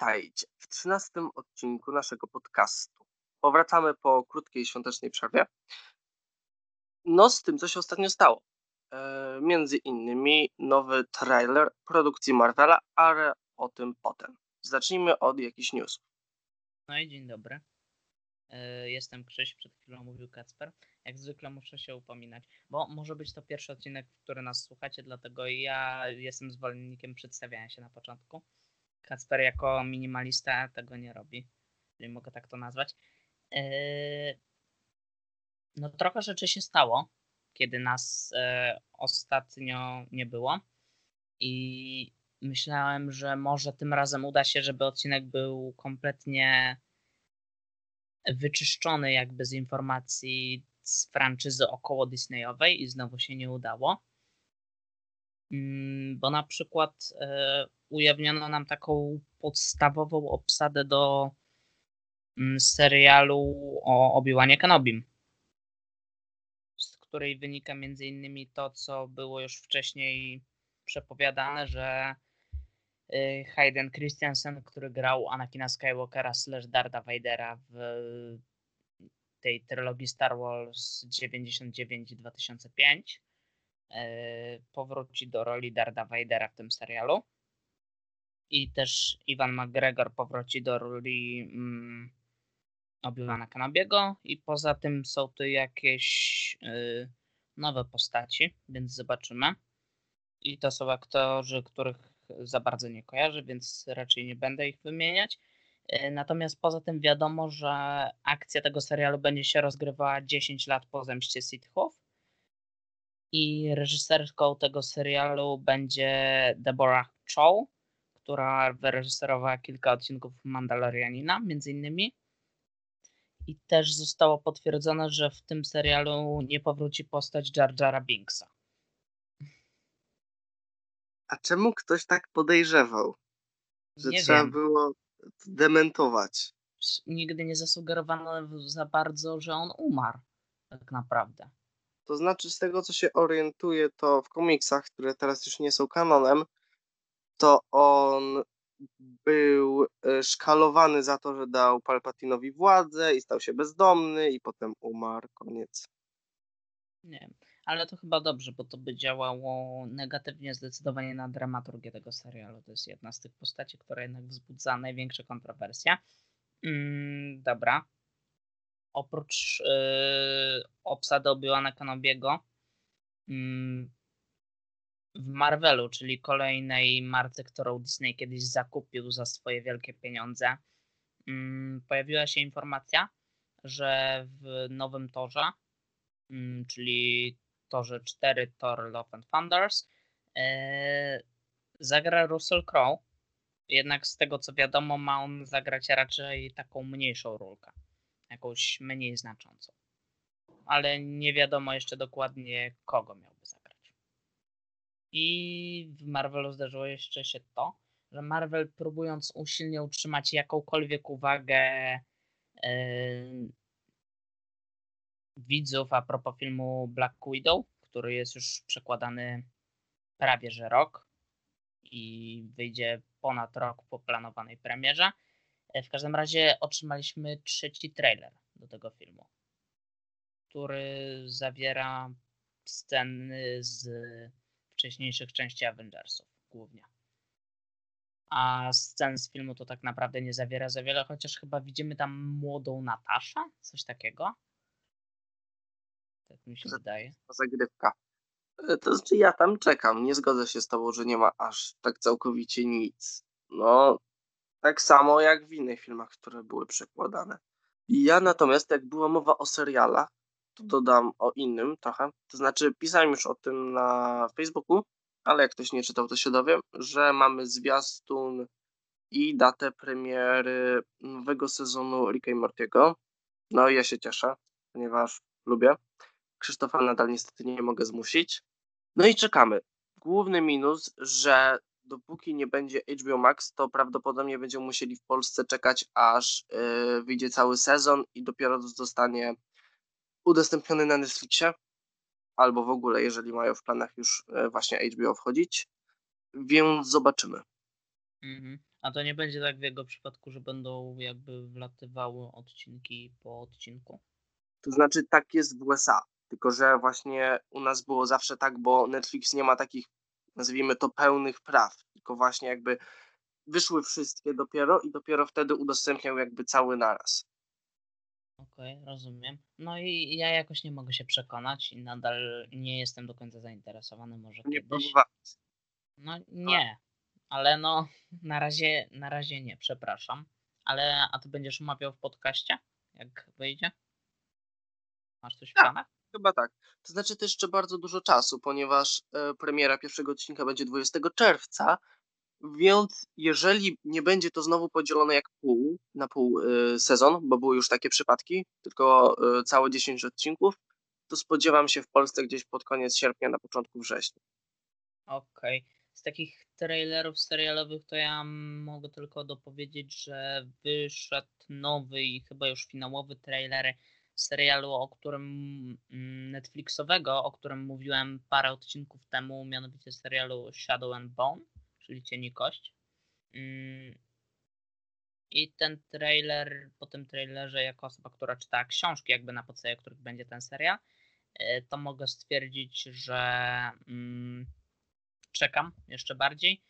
Witajcie w trzynastym odcinku naszego podcastu. Powracamy po krótkiej świątecznej przerwie. No, z tym, co się ostatnio stało. E, między innymi nowy trailer produkcji Marvela, ale o tym potem. Zacznijmy od jakichś newsów. No i dzień dobry. E, Jestem Krzyś, przed chwilą mówił Kacper. Jak zwykle muszę się upominać, bo może być to pierwszy odcinek, który nas słuchacie, dlatego ja jestem zwolennikiem przedstawiania się na początku. Kacper jako minimalista tego nie robi, jeżeli mogę tak to nazwać. E, No trochę rzeczy się stało, kiedy nas e, ostatnio nie było i myślałem, że może tym razem uda się, żeby odcinek był kompletnie wyczyszczony jakby z informacji z franczyzy około Disneyowej i znowu się nie udało. Mm, Bo na przykład e, ujawniono nam taką podstawową obsadę do mm, serialu o Obi-Wanie Kenobim, z której wynika między innymi to, co było już wcześniej przepowiadane, że y, Hayden Christensen, który grał Anakina Skywalkera slash Darda Vadera w tej trylogii Star Wars 99-2005, y, powróci do roli Darda Vadera w tym serialu. I też Ivan McGregor powróci do roli mm, Obi-Wana i poza tym są tu jakieś y, nowe postaci, więc zobaczymy. I to są aktorzy, których za bardzo nie kojarzę, więc raczej nie będę ich wymieniać. Y, Natomiast poza tym wiadomo, że akcja tego serialu będzie się rozgrywała 10 lat po zemście Sithów. I reżyserką tego serialu będzie Deborah Chow, która wyreżyserowała kilka odcinków Mandalorianina, między innymi. I też zostało potwierdzone, że w tym serialu nie powróci postać Jar Jara Binksa. A czemu ktoś tak podejrzewał, że Nie trzeba wiem. było to dementować? Nigdy nie zasugerowano za bardzo, że on umarł. Tak naprawdę. To znaczy, z tego co się orientuję, to w komiksach, które teraz już nie są kanonem, to on był e, szkalowany za to, że dał Palpatinowi władzę i stał się bezdomny i potem umarł. Koniec. Nie. Ale to chyba dobrze, bo to by działało negatywnie zdecydowanie na dramaturgię tego serialu. To jest jedna z tych postaci, która jednak wzbudza największe kontrowersje. Mm, dobra. Oprócz yy, obsady Obi-Wana Kenobiego mm, w Marvelu, czyli kolejnej marce, którą Disney kiedyś zakupił za swoje wielkie pieniądze, mm, pojawiła się informacja, że w nowym torze, mm, czyli torze 4 Thor Love and Thunders, e, zagra Russell Crowe. Jednak z tego co wiadomo, ma on zagrać raczej taką mniejszą rolkę, jakąś mniej znaczącą. Ale nie wiadomo jeszcze dokładnie, kogo miałby zagrać. I w Marvelu zdarzyło jeszcze się to, że Marvel próbując usilnie utrzymać jakąkolwiek uwagę e, widzów a propos filmu Black Widow, który jest już przekładany prawie że rok i wyjdzie ponad rok po planowanej premierze. E, W każdym razie otrzymaliśmy trzeci trailer do tego filmu, który zawiera sceny z wcześniejszych części Avengersów głównie. A scen z filmu to tak naprawdę nie zawiera za wiele, chociaż chyba widzimy tam młodą Nataszę, coś takiego. Tak mi się wydaje. Zagrywka. E, To znaczy, ja tam czekam. Nie zgodzę się z tobą, że nie ma aż tak całkowicie nic. No, tak samo jak w innych filmach, które były przekładane. Ja natomiast, jak była mowa o serialach, to dodam o innym trochę. To znaczy, pisałem już o tym na Facebooku, ale jak ktoś nie czytał, to się dowie, że mamy zwiastun i datę premiery nowego sezonu Ricka i Mortiego. No i ja się cieszę, ponieważ lubię. Krzysztofa nadal niestety nie mogę zmusić. No i czekamy. Główny minus, że dopóki nie będzie HBO Max, to prawdopodobnie będziemy musieli w Polsce czekać, aż yy, wyjdzie cały sezon i dopiero zostanie udostępniony na Netflixie. Albo w ogóle, jeżeli mają w planach już yy, właśnie HBO wchodzić. Więc zobaczymy. Mhm. A to nie będzie tak w jego przypadku, że będą jakby wlatywały odcinki po odcinku? To znaczy tak jest w USA, tylko że właśnie u nas było zawsze tak, bo Netflix nie ma takich, nazwijmy to, pełnych praw, tylko właśnie jakby wyszły wszystkie dopiero i dopiero wtedy udostępniał jakby cały naraz. Okej, okay, rozumiem. No i ja jakoś nie mogę się przekonać i nadal nie jestem do końca zainteresowany. Może nie kiedyś. No nie, ale no na razie, na razie nie, przepraszam. Ale a ty będziesz umawiał w podcaście, jak wyjdzie? Masz coś w tak, planach? Chyba tak. To znaczy to jeszcze bardzo dużo czasu, ponieważ e, premiera pierwszego odcinka będzie 20 czerwca, więc jeżeli nie będzie to znowu podzielone jak pół na pół y, sezon, bo były już takie przypadki, tylko y, całe 10 odcinków, to spodziewam się w Polsce gdzieś pod koniec sierpnia, na początku września. Okej. Okay. Z takich trailerów serialowych to ja mogę tylko dopowiedzieć, że wyszedł nowy i chyba już finałowy trailer serialu, o którym mm, Netflixowego, o którym mówiłem parę odcinków temu, mianowicie serialu Shadow and Bone czyli Cieni Kość. Mm. I ten trailer, po tym trailerze, jako osoba, która czyta książki, jakby na podstawie których będzie ten serial, e, to mogę stwierdzić, że mm, czekam jeszcze bardziej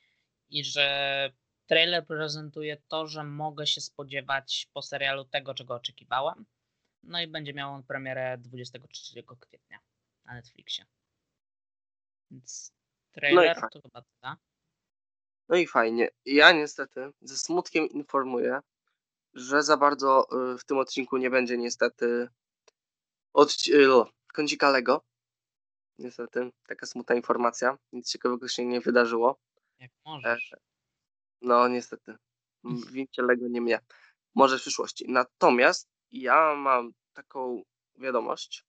i że trailer prezentuje to, że mogę się spodziewać po serialu tego, czego oczekiwałem. No i będzie miał on premierę 23 kwietnia na Netflixie. Więc trailer no to chyba tyle. No i fajnie. Ja niestety ze smutkiem informuję, że za bardzo y, w tym odcinku nie będzie niestety odci- y, kącika Lego. Niestety, taka smutna informacja. Nic ciekawego się nie wydarzyło. Jak możesz. E, no niestety. Wincie Lego nie mnie. Może w przyszłości. Natomiast ja mam taką wiadomość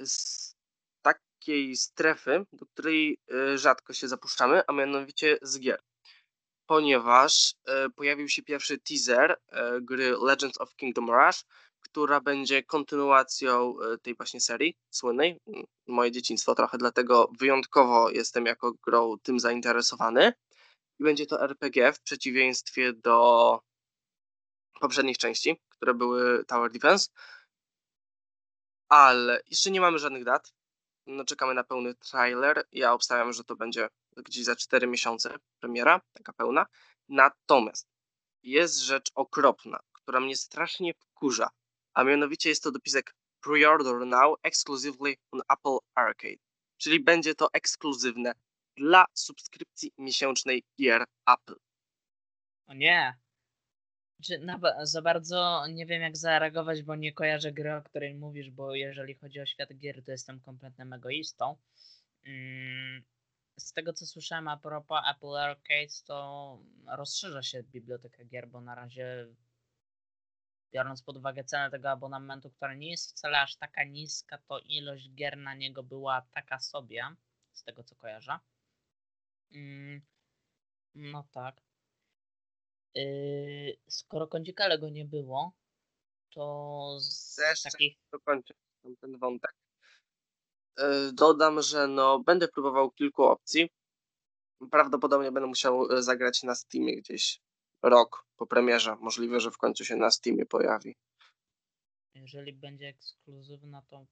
z takiej strefy, do której e, rzadko się zapuszczamy, a mianowicie z gier. Ponieważ e, pojawił się pierwszy teaser e, gry Legends of Kingdom Rush, która będzie kontynuacją tej właśnie serii słynnej. Moje dzieciństwo trochę, dlatego wyjątkowo jestem jako grą tym zainteresowany. I będzie to RPG w przeciwieństwie do poprzednich części, które były Tower Defense. Ale jeszcze nie mamy żadnych dat, no, czekamy na pełny trailer. Ja obstawiam, że to będzie gdzieś za 4 miesiące premiera, taka pełna. Natomiast jest rzecz okropna, która mnie strasznie wkurza, a mianowicie jest to dopisek Pre-order now exclusively on Apple Arcade. Czyli będzie to ekskluzywne dla subskrypcji miesięcznej gier Apple. O nie, czy za bardzo nie wiem jak zareagować, bo nie kojarzę gry, o której mówisz, bo jeżeli chodzi o świat gier, to jestem kompletnym egoistą. Mm, z tego co słyszałem a propos Apple Arcade, to rozszerza się biblioteka gier, bo na razie biorąc pod uwagę cenę tego abonamentu, która nie jest wcale aż taka niska, to ilość gier na niego była taka sobie, z tego co kojarzę. Mm, no tak. Yy, skoro kącika Lego nie było, to z Jeszcze takich... dokończę ten wątek. Yy, dodam, że no, będę próbował kilku opcji. Prawdopodobnie będę musiał e, zagrać na Steamie gdzieś rok po premierze. Możliwe, że w końcu się na Steamie pojawi. Jeżeli będzie ekskluzywna, to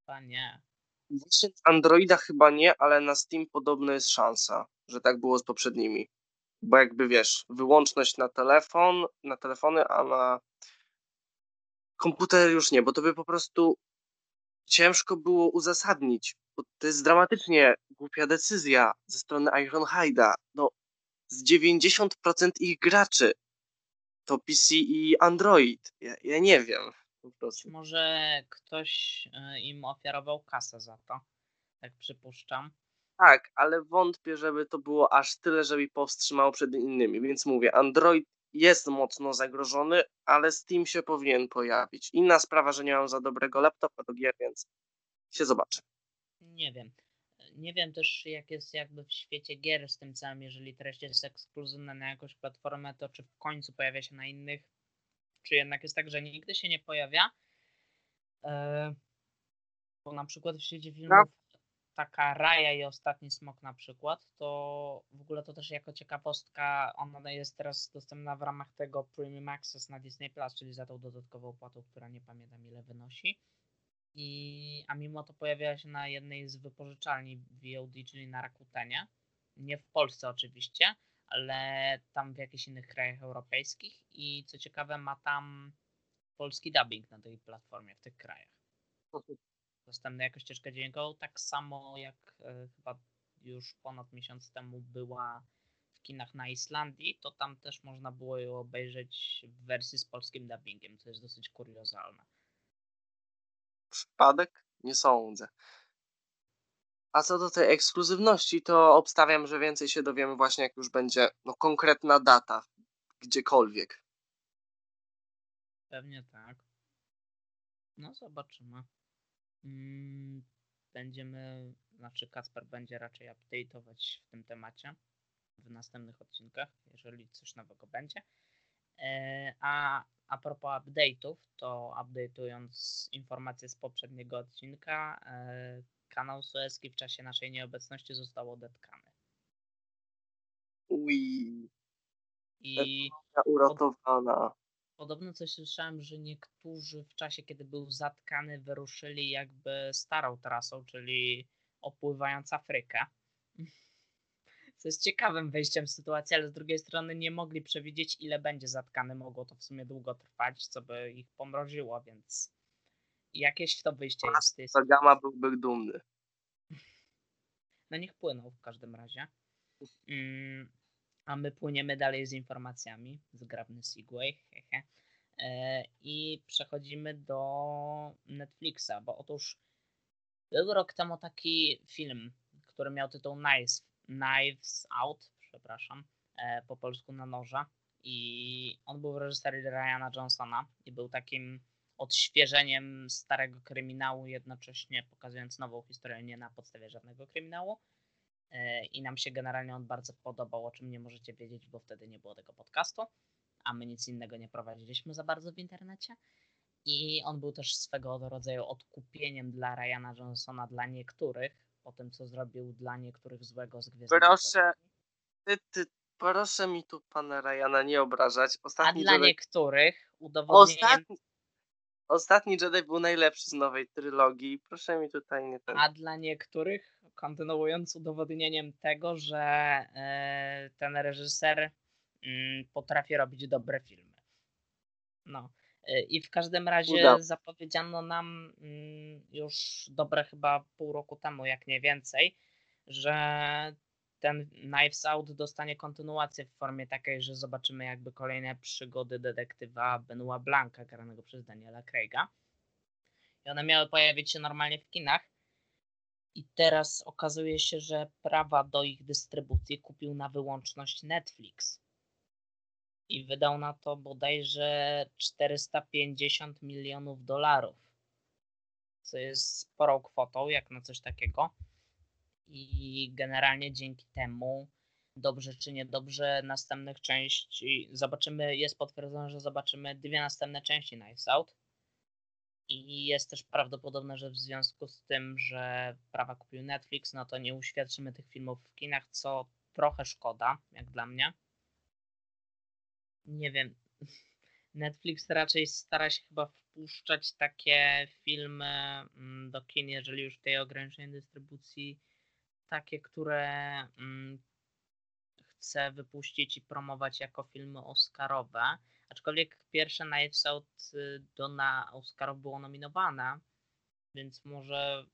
chyba nie. Właśnie Androida chyba nie, ale na Steam podobno jest szansa, że tak było z poprzednimi bo jakby wiesz, wyłączność na telefon, na telefony, a na komputer już nie, bo to by po prostu ciężko było uzasadnić, bo to jest dramatycznie głupia decyzja ze strony Ironhide'a. No, z 90% ich graczy to PC i Android. Ja, ja nie wiem. Po prostu. Może ktoś e, im ofiarował kasę za to, tak przypuszczam. Tak, ale wątpię, żeby to było aż tyle, żeby powstrzymało przed innymi. Więc mówię, Android jest mocno zagrożony, ale Steam się powinien pojawić. Inna sprawa, że nie mam za dobrego laptopa do gier, więc się zobaczy. Nie wiem. Nie wiem też, jak jest jakby w świecie gier z tym całym, jeżeli treść jest ekskluzywna na jakąś platformę, to czy w końcu pojawia się na innych, czy jednak jest tak, że nigdy się nie pojawia. Eee, bo na przykład w świecie filmów taka Raja i Ostatni Smok na przykład, to w ogóle to też jako ciekawostka, ona jest teraz dostępna w ramach tego Premium Access na Disney Plus, czyli za tą dodatkową opłatą, która nie pamiętam ile wynosi. I, a mimo to pojawiła się na jednej z wypożyczalni VOD, czyli na Rakutenie. Nie w Polsce oczywiście, ale tam w jakichś innych krajach europejskich. I co ciekawe, ma tam polski dubbing na tej platformie w tych krajach. Dostępny jako ścieżkę dźwiękową, tak samo jak e, chyba już ponad miesiąc temu była w kinach na Islandii, to tam też można było ją obejrzeć w wersji z polskim dubbingiem, co jest dosyć kuriozalne. Przypadek? Nie sądzę. A co do tej ekskluzywności, to obstawiam, że więcej się dowiemy właśnie jak już będzie no, konkretna data gdziekolwiek. Pewnie tak. No zobaczymy. Mm, będziemy, znaczy Kasper będzie raczej update'ować w tym temacie w następnych odcinkach, jeżeli coś nowego będzie. E, a a propos update'ów, to update'ując informacje z poprzedniego odcinka, e, kanał Suezki w czasie naszej nieobecności został odetkany. Ui. I uratowana. Podobno coś słyszałem, że niektórzy w czasie, kiedy był zatkany, wyruszyli jakby starą trasą, czyli opływając Afrykę. Co jest ciekawym wejściem w sytuację, ale z drugiej strony nie mogli przewidzieć, ile będzie zatkany. Mogło to w sumie długo trwać, co by ich pomroziło, więc jakieś to wyjście jest. jest. Sagama byłby dumny. No niech płyną w każdym razie. Mm, a my płyniemy dalej z informacjami. Zgrabny Segway. Hehe. E, I przechodzimy do Netflixa, bo otóż był rok temu taki film, który miał tytuł Nice, Knives Out, przepraszam, e, po polsku na noża. I on był w reżyserii Ryana Johnsona i był takim odświeżeniem starego kryminału, jednocześnie pokazując nową historię nie na podstawie żadnego kryminału. E, I nam się generalnie on bardzo podobał, o czym nie możecie wiedzieć, bo wtedy nie było tego podcastu, a my nic innego nie prowadziliśmy za bardzo w internecie. I on był też swego rodzaju odkupieniem dla Ryana Johnsona dla niektórych, po tym co zrobił dla niektórych złego z Gwiezdnymi Proszę, ty, ty, proszę mi tu pana Ryana nie obrażać. Ostatni a dla Jedi... niektórych udowodnieniem... Ostatni... Ostatni Jedi był najlepszy z nowej trylogii. Proszę mi tutaj nie ten. A dla niektórych, kontynuując udowodnieniem tego, że e, ten reżyser mm, potrafi robić dobre filmy. No. E, I w każdym razie Uda. zapowiedziano nam mm, już dobre chyba pół roku temu, jak nie więcej, że ten Knives Out dostanie kontynuację w formie takiej, że zobaczymy jakby kolejne przygody detektywa Benoit Blanca, granego przez Daniela Craiga. I one miały pojawić się normalnie w kinach. I teraz okazuje się, że prawa do ich dystrybucji kupił na wyłączność Netflix. I wydał na to bodajże 450 milionów dolarów. Co jest sporą kwotą, jak na coś takiego i generalnie dzięki temu dobrze czy niedobrze następnych części zobaczymy, jest potwierdzone, że zobaczymy dwie następne części Knives Out i jest też prawdopodobne, że w związku z tym, że prawa kupił Netflix, no to nie uświadczymy tych filmów w kinach, co trochę szkoda, jak dla mnie. Nie wiem. Netflix raczej stara się chyba wpuszczać takie filmy mm, do kin, jeżeli już w tej ograniczonej dystrybucji takie, które mm, chcę wypuścić i promować jako filmy Oscarowe. Aczkolwiek pierwsze Knives Out y, do na Oscarów było nominowane, więc może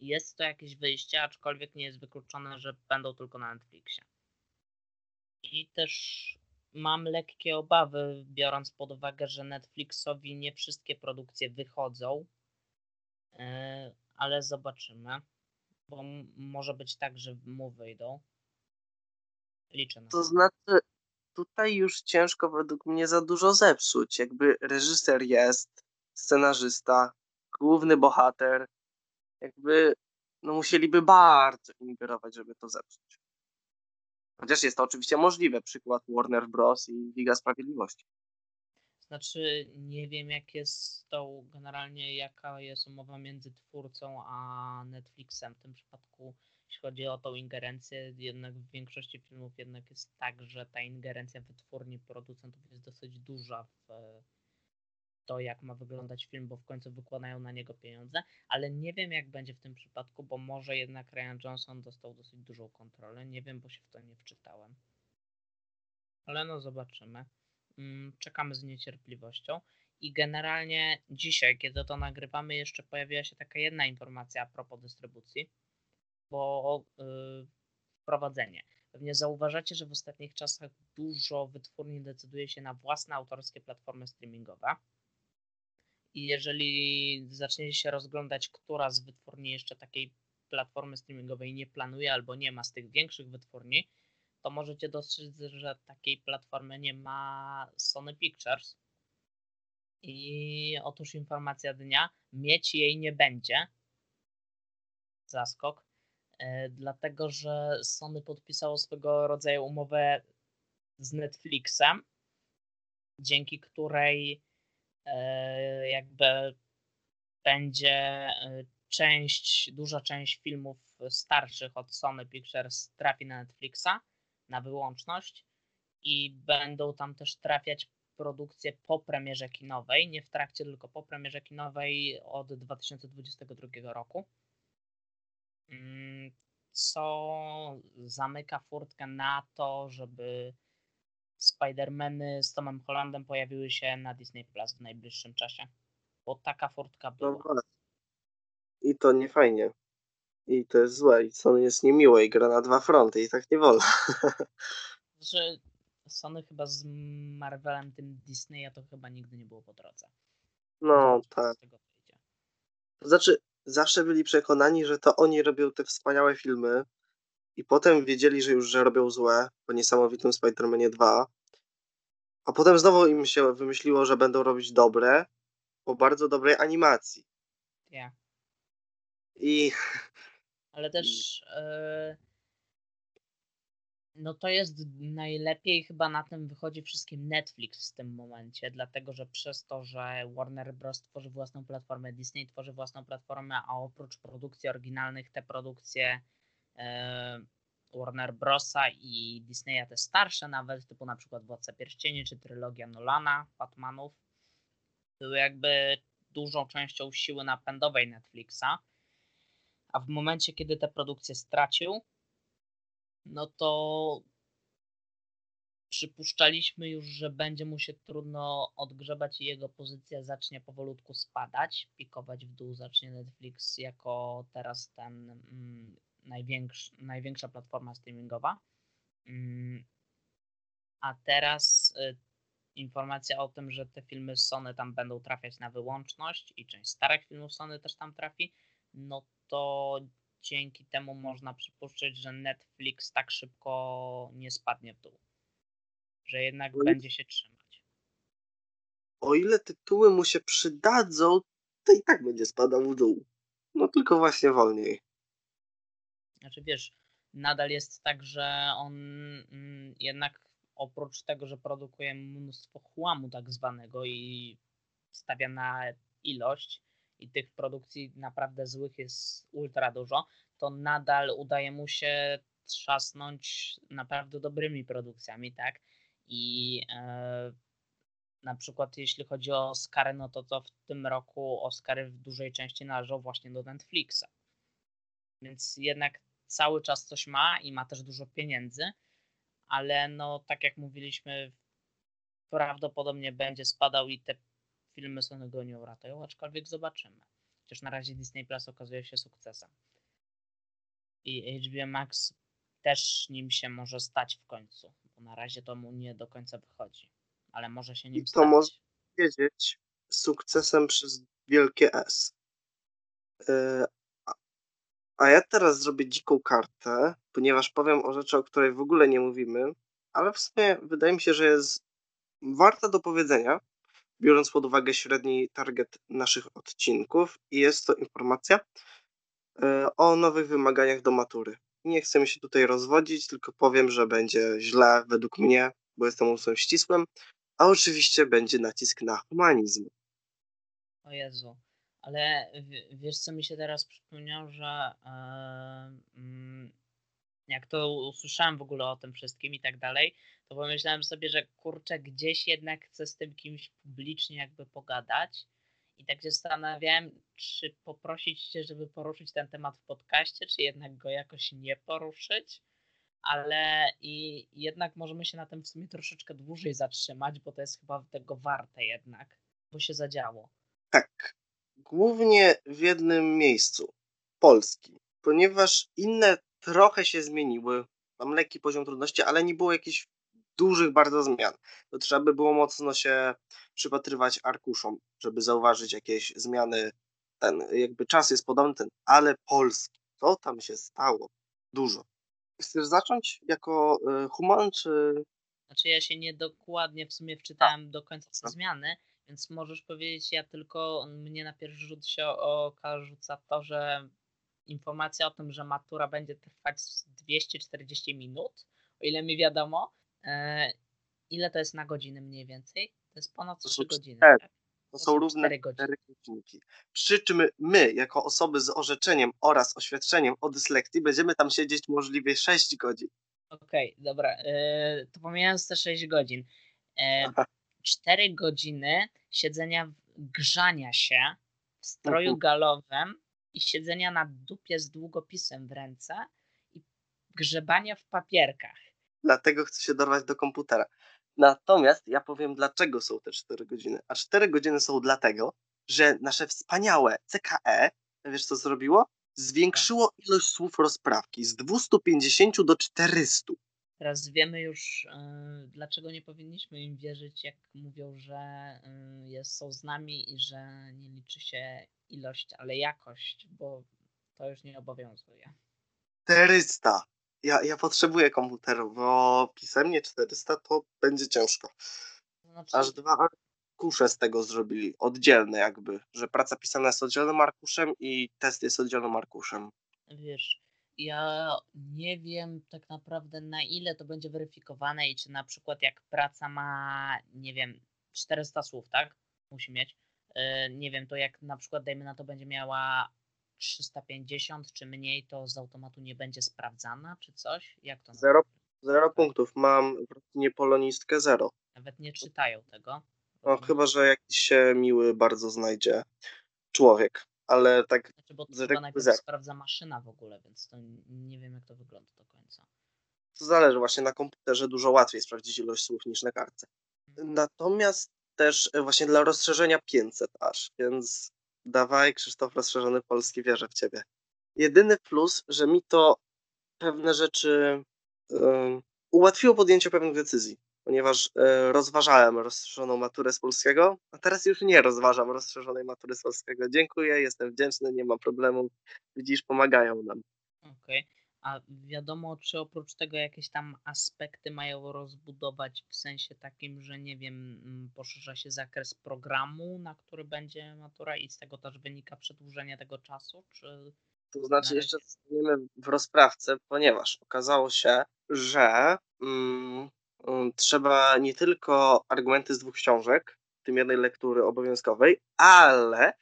jest to jakieś wyjście, aczkolwiek nie jest wykluczone, że będą tylko na Netflixie. I też mam lekkie obawy, biorąc pod uwagę, że Netflixowi nie wszystkie produkcje wychodzą, y, ale zobaczymy. Bo może być tak, że mu wyjdą. Liczę na to. To znaczy, tutaj już ciężko według mnie za dużo zepsuć. Jakby reżyser jest, scenarzysta, główny bohater. Jakby no musieliby bardzo ingerować, żeby to zepsuć. Chociaż jest to oczywiście możliwe. Przykład Warner Bros. i Liga Sprawiedliwości. Znaczy, nie wiem, jak jest tą generalnie, jaka jest umowa między twórcą a Netflixem. W tym przypadku, jeśli chodzi o tą ingerencję, jednak w większości filmów jednak jest tak, że ta ingerencja wytwórni producentów jest dosyć duża w to, jak ma wyglądać film, bo w końcu wykładają na niego pieniądze, ale nie wiem, jak będzie w tym przypadku, bo może jednak Ryan Johnson dostał dosyć dużą kontrolę. Nie wiem, bo się w to nie wczytałem. Ale no, zobaczymy. Mm, czekamy z niecierpliwością. I generalnie dzisiaj, kiedy to nagrywamy, jeszcze pojawiła się taka jedna informacja a propos dystrybucji, bo yy, wprowadzenie. Pewnie zauważacie, że w ostatnich czasach dużo wytwórni decyduje się na własne autorskie platformy streamingowe. I jeżeli zaczniecie się rozglądać, która z wytwórni jeszcze takiej platformy streamingowej nie planuje albo nie ma z tych większych wytwórni, to możecie dostrzec, że takiej platformy nie ma Sony Pictures. I otóż informacja dnia, mieć jej nie będzie. Zaskok. E, dlatego, że Sony podpisało swego rodzaju umowę z Netflixem, dzięki której e, jakby będzie e, część, duża część filmów starszych od Sony Pictures trafi na Netflixa na wyłączność i będą tam też trafiać produkcje po premierze kinowej, nie w trakcie, tylko po premierze kinowej od 2022 roku. Mm, co zamyka furtkę na to, żeby Spider-Many z Tomem Hollandem pojawiły się na Disney Plus w najbliższym czasie. Bo taka furtka była. No I to nie fajnie. I to jest złe. I Sony jest niemiłe i gra na dwa fronty i tak nie wolno. Że Sony chyba z Marvelem, tym Disneya to chyba nigdy nie było po drodze. No tak. To znaczy, zawsze byli przekonani, że to oni robią te wspaniałe filmy i potem wiedzieli, że już że robią złe po niesamowitym Spider-Manie 2. A potem znowu im się wymyśliło, że będą robić dobre po bardzo dobrej animacji. Yeah. I ale też yy, no to jest najlepiej chyba na tym wychodzi wszystkim Netflix w tym momencie, dlatego że przez to, że Warner Bros. tworzy własną platformę, Disney tworzy własną platformę, a oprócz produkcji oryginalnych te produkcje yy, Warner Brosa i Disneya te starsze nawet, typu na przykład Władca Pierścieni czy trylogia Nolana, Batmanów, były jakby dużą częścią siły napędowej Netflixa a w momencie, kiedy te produkcje stracił, no to przypuszczaliśmy już, że będzie mu się trudno odgrzebać i jego pozycja zacznie powolutku spadać, pikować w dół zacznie Netflix jako teraz ten mm, największy, największa platforma streamingowa. Mm, a teraz y, informacja o tym, że te filmy Sony tam będą trafiać na wyłączność i część starych filmów Sony też tam trafi, no to dzięki temu można przypuszczać, że Netflix tak szybko nie spadnie w dół. Że jednak o będzie się trzymać. O ile tytuły mu się przydadzą, to i tak będzie spadał w dół. No tylko właśnie wolniej. Znaczy wiesz, nadal jest tak, że on mm, jednak oprócz tego, że produkuje mnóstwo chłamu tak zwanego i stawia na ilość, i tych produkcji naprawdę złych jest ultra dużo, to nadal udaje mu się trzasnąć naprawdę dobrymi produkcjami, tak? I e, na przykład jeśli chodzi o Oscary, no to, to w tym roku Oscary w dużej części należą właśnie do Netflixa. Więc jednak cały czas coś ma i ma też dużo pieniędzy, ale no tak jak mówiliśmy, prawdopodobnie będzie spadał i te filmy Sony go nie uratują, aczkolwiek zobaczymy. Chociaż na razie Disney Plus okazuje się sukcesem. I HBO Max też nim się może stać w końcu, bo na razie to mu nie do końca wychodzi, ale może się nim I to stać. może wiedzieć sukcesem przez wielkie S. Yy, a ja teraz zrobię dziką kartę, ponieważ powiem o rzeczy, o której w ogóle nie mówimy, ale w sumie wydaje mi się, że jest warta do powiedzenia, biorąc pod uwagę średni target naszych odcinków i jest to informacja e, o nowych wymaganiach do matury. Nie chcę się tutaj rozwodzić, tylko powiem, że będzie źle według mnie, bo jestem umysłem ścisłym, A oczywiście będzie nacisk na humanizm. O Jezu. Ale wiesz, co mi się teraz przypomniał, że yy, jak to usłyszałem w ogóle o tym wszystkim i tak dalej, to pomyślałem sobie, że kurczę, gdzieś jednak chcę z tym kimś publicznie jakby pogadać. I tak się zastanawiałem, czy poprosić cię, żeby poruszyć ten temat w podcaście, czy jednak go jakoś nie poruszyć. Ale i jednak możemy się na tym w sumie troszeczkę dłużej zatrzymać, bo to jest chyba tego warte jednak, bo się zadziało. Tak. Głównie w jednym miejscu. Polski. Ponieważ inne trochę się zmieniły. Mam lekki poziom trudności, ale nie było jakichś dużych bardzo zmian. To trzeba by było mocno się przypatrywać arkuszom, żeby zauważyć jakieś zmiany. Ten, jakby czas jest podobny, ten, ale polski. Co tam się stało? Dużo. Chcesz zacząć jako y, human, czy... Znaczy ja się nie dokładnie w sumie wczytałem A. do końca te zmiany, więc możesz powiedzieć, ja tylko, mnie na pierwszy rzut się oka rzuca to, że informacja o tym, że matura będzie trwać 240 minut, o ile mi wiadomo. E, ile to jest na godzinę mniej więcej? To jest ponad 3 godziny. Tak? To, to są równe 4 godziny. godzinki. Przy czym my, jako osoby z orzeczeniem oraz oświadczeniem o dyslekcji, będziemy tam siedzieć możliwie 6 godzin. Okej, okay, dobra. E, to pomijając te 6 godzin. 4 e, godziny siedzenia, grzania się w stroju mhm. galowym i siedzenia na dupie z długopisem w ręce i grzebania w papierkach. Dlatego chcę się dorwać do komputera. Natomiast ja powiem, dlaczego są te 4 godziny. A 4 godziny są dlatego, że nasze wspaniałe CKE, wiesz co zrobiło? Zwiększyło ilość słów rozprawki z 250 do 400. Teraz wiemy już, yy, dlaczego nie powinniśmy im wierzyć, jak mówią, że yy, jest, są z nami i że nie liczy się ilość, ale jakość, bo to już nie obowiązuje. 400. Ja, ja potrzebuję komputeru, bo pisemnie 400 to będzie ciężko. Znaczy... Aż dwa arkusze z tego zrobili, oddzielne jakby, że praca pisana jest oddzielnym arkuszem i test jest oddzielnym arkuszem. Wiesz, ja nie wiem tak naprawdę na ile to będzie weryfikowane i czy na przykład jak praca ma, nie wiem, 400 słów, tak? Musi mieć. Yy, nie wiem, to jak na przykład dajmy na to będzie miała 350 czy mniej, to z automatu nie będzie sprawdzana, czy coś? Jak to? Zero, zero punktów. Mam nie polonistkę zero. Nawet nie czytają tego. No, chyba, że jakiś się miły bardzo znajdzie człowiek, ale tak. Znaczy, bo to chyba najpierw zero. sprawdza maszyna w ogóle, więc to nie wiem, jak to wygląda do końca. To zależy, właśnie na komputerze dużo łatwiej sprawdzić ilość słów niż na kartce. Mhm. Natomiast też e, właśnie dla rozszerzenia 500 aż, więc Dawaj, Krzysztof rozszerzony polski, wierzę w ciebie. Jedyny plus, że mi to pewne rzeczy ułatwiło podjęcie pewnych decyzji, ponieważ um, rozważałem rozszerzoną maturę z polskiego, a teraz już nie rozważam rozszerzonej matury z polskiego. Dziękuję, jestem wdzięczny, nie ma problemu. Widzisz, pomagają nam. Okej. Okay. A wiadomo, czy oprócz tego jakieś tam aspekty mają rozbudować w sensie takim, że nie wiem, mm, poszerza się zakres programu, na który będzie matura i z tego też wynika przedłużenie tego czasu, czy... To znaczy jeszcze zostaniemy w rozprawce, ponieważ okazało się, że mm, mm, trzeba nie tylko argumenty z dwóch książek, w tym jednej lektury obowiązkowej, ale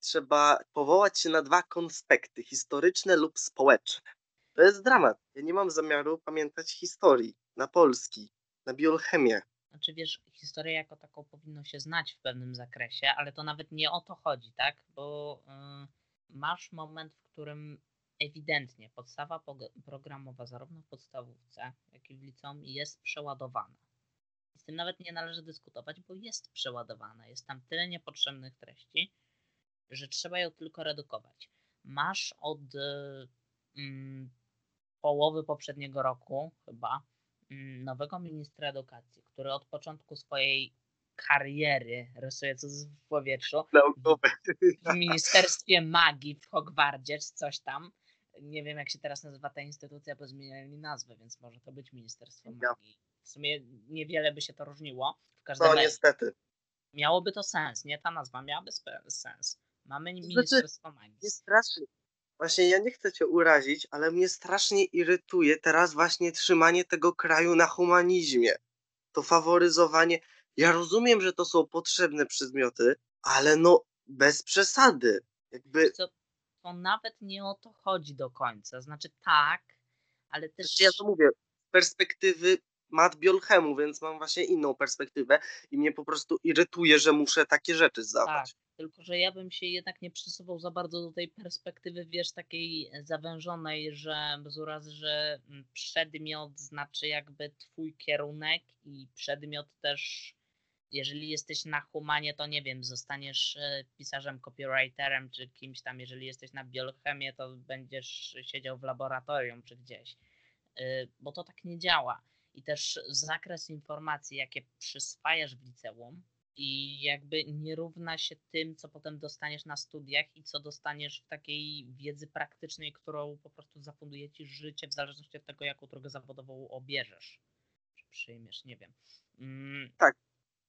trzeba powołać się na dwa konspekty, historyczne lub społeczne. To jest dramat. Ja nie mam zamiaru pamiętać historii na polski, na biochemię. Znaczy wiesz, historię jako taką powinno się znać w pewnym zakresie, ale to nawet nie o to chodzi, tak? Bo yy, masz moment, w którym ewidentnie podstawa programowa zarówno w podstawówce, jak i w liceum jest przeładowana. Z tym nawet nie należy dyskutować, bo jest przeładowana. Jest tam tyle niepotrzebnych treści, że trzeba ją tylko redukować. Masz od yy, połowy poprzedniego roku chyba mm, nowego ministra edukacji, który od początku swojej kariery, rysuje co w powietrzu, w Ministerstwie Magii w Hogwardzie, czy coś tam. Nie wiem, jak się teraz nazywa ta instytucja, bo zmieniali nazwę, więc może to być Ministerstwo Magii. W sumie niewiele by się to różniło. W każdym no, niestety. Miałoby to sens, nie? Ta nazwa miałaby sens. Mamy znaczy, Ministerstwo Magii. Jest strasznie, Właśnie ja nie chcę cię urazić, ale mnie strasznie irytuje teraz właśnie trzymanie tego kraju na humanizmie. To faworyzowanie. Ja rozumiem, że to są potrzebne przedmioty, ale no bez przesady. Jakby... Co, to nawet nie o to chodzi do końca. Znaczy tak, ale też... Znaczy ja to mówię, z perspektywy mat biolchemu, więc mam właśnie inną perspektywę i mnie po prostu irytuje, że muszę takie rzeczy zdawać. Tak, tylko że ja bym się jednak nie przesuwał za bardzo do tej perspektywy, wiesz, takiej zawężonej, że bez urazy, że mm, przedmiot znaczy jakby twój kierunek i przedmiot też jeżeli jesteś na humanie, to nie wiem, zostaniesz e, pisarzem, copywriterem, czy kimś tam, jeżeli jesteś na biochemię, to będziesz siedział w laboratorium czy gdzieś. E, bo to tak nie działa. I też zakres informacji, jakie przyswajasz w liceum, i jakby nie równa się tym, co potem dostaniesz na studiach i co dostaniesz w takiej wiedzy praktycznej, którą po prostu zafunduje ci życie w zależności od tego, jaką drogę zawodową obierzesz. Czy przyjmiesz, nie wiem. Mm. Tak,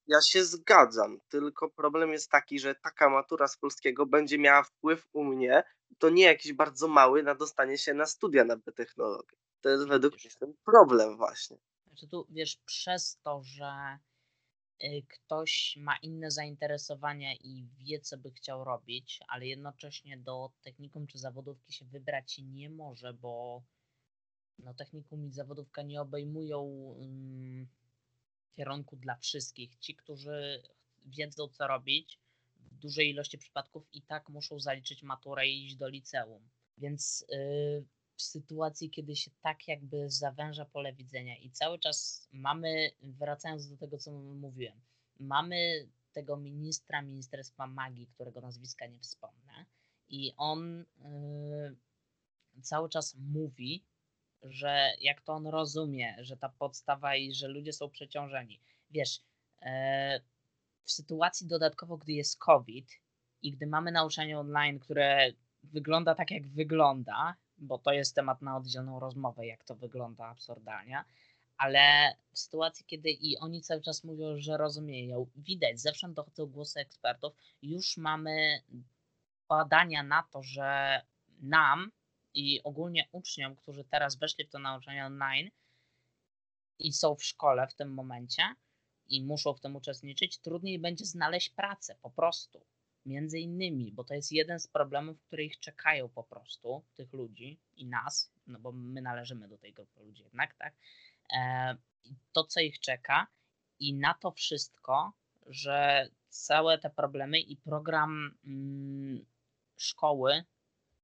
ja się zgadzam, tylko problem jest taki, że taka matura z polskiego będzie miała wpływ u mnie, to nie jakiś bardzo mały, na dostanie się na studia na biotechnologię. To jest według mnie ten problem właśnie. Znaczy tu, wiesz, przez to, że y, ktoś ma inne zainteresowania i wie, co by chciał robić, ale jednocześnie do technikum czy zawodówki się wybrać nie może, bo no, technikum i zawodówka nie obejmują kierunku dla wszystkich. Ci, którzy wiedzą, co robić, w dużej ilości przypadków i tak muszą zaliczyć maturę i iść do liceum. Więc yy, w sytuacji, kiedy się tak jakby zawęża pole widzenia i cały czas mamy, wracając do tego, co mówiłem, mamy tego ministra Ministerstwa Magii, którego nazwiska nie wspomnę, i on yy, cały czas mówi, że jak to on rozumie, że ta podstawa i że ludzie są przeciążeni. Wiesz, e, w sytuacji dodatkowo, gdy jest COVID i gdy mamy nauczanie online, które wygląda tak, jak wygląda, bo to jest temat na oddzielną rozmowę, jak to wygląda absurdalnie, ale w sytuacji, kiedy i oni cały czas mówią, że rozumieją, widać, zewsząd dochodzą głosy ekspertów, już mamy badania na to, że nam i ogólnie uczniom, którzy teraz weszli w to nauczanie online i są w szkole w tym momencie i muszą w tym uczestniczyć, trudniej będzie znaleźć pracę po prostu. Między innymi, bo to jest jeden z problemów, które ich czekają po prostu, tych ludzi i nas, no bo my należymy do tej grupy ludzi jednak, tak? E, to, co ich czeka i na to wszystko, że całe te problemy i program mm, szkoły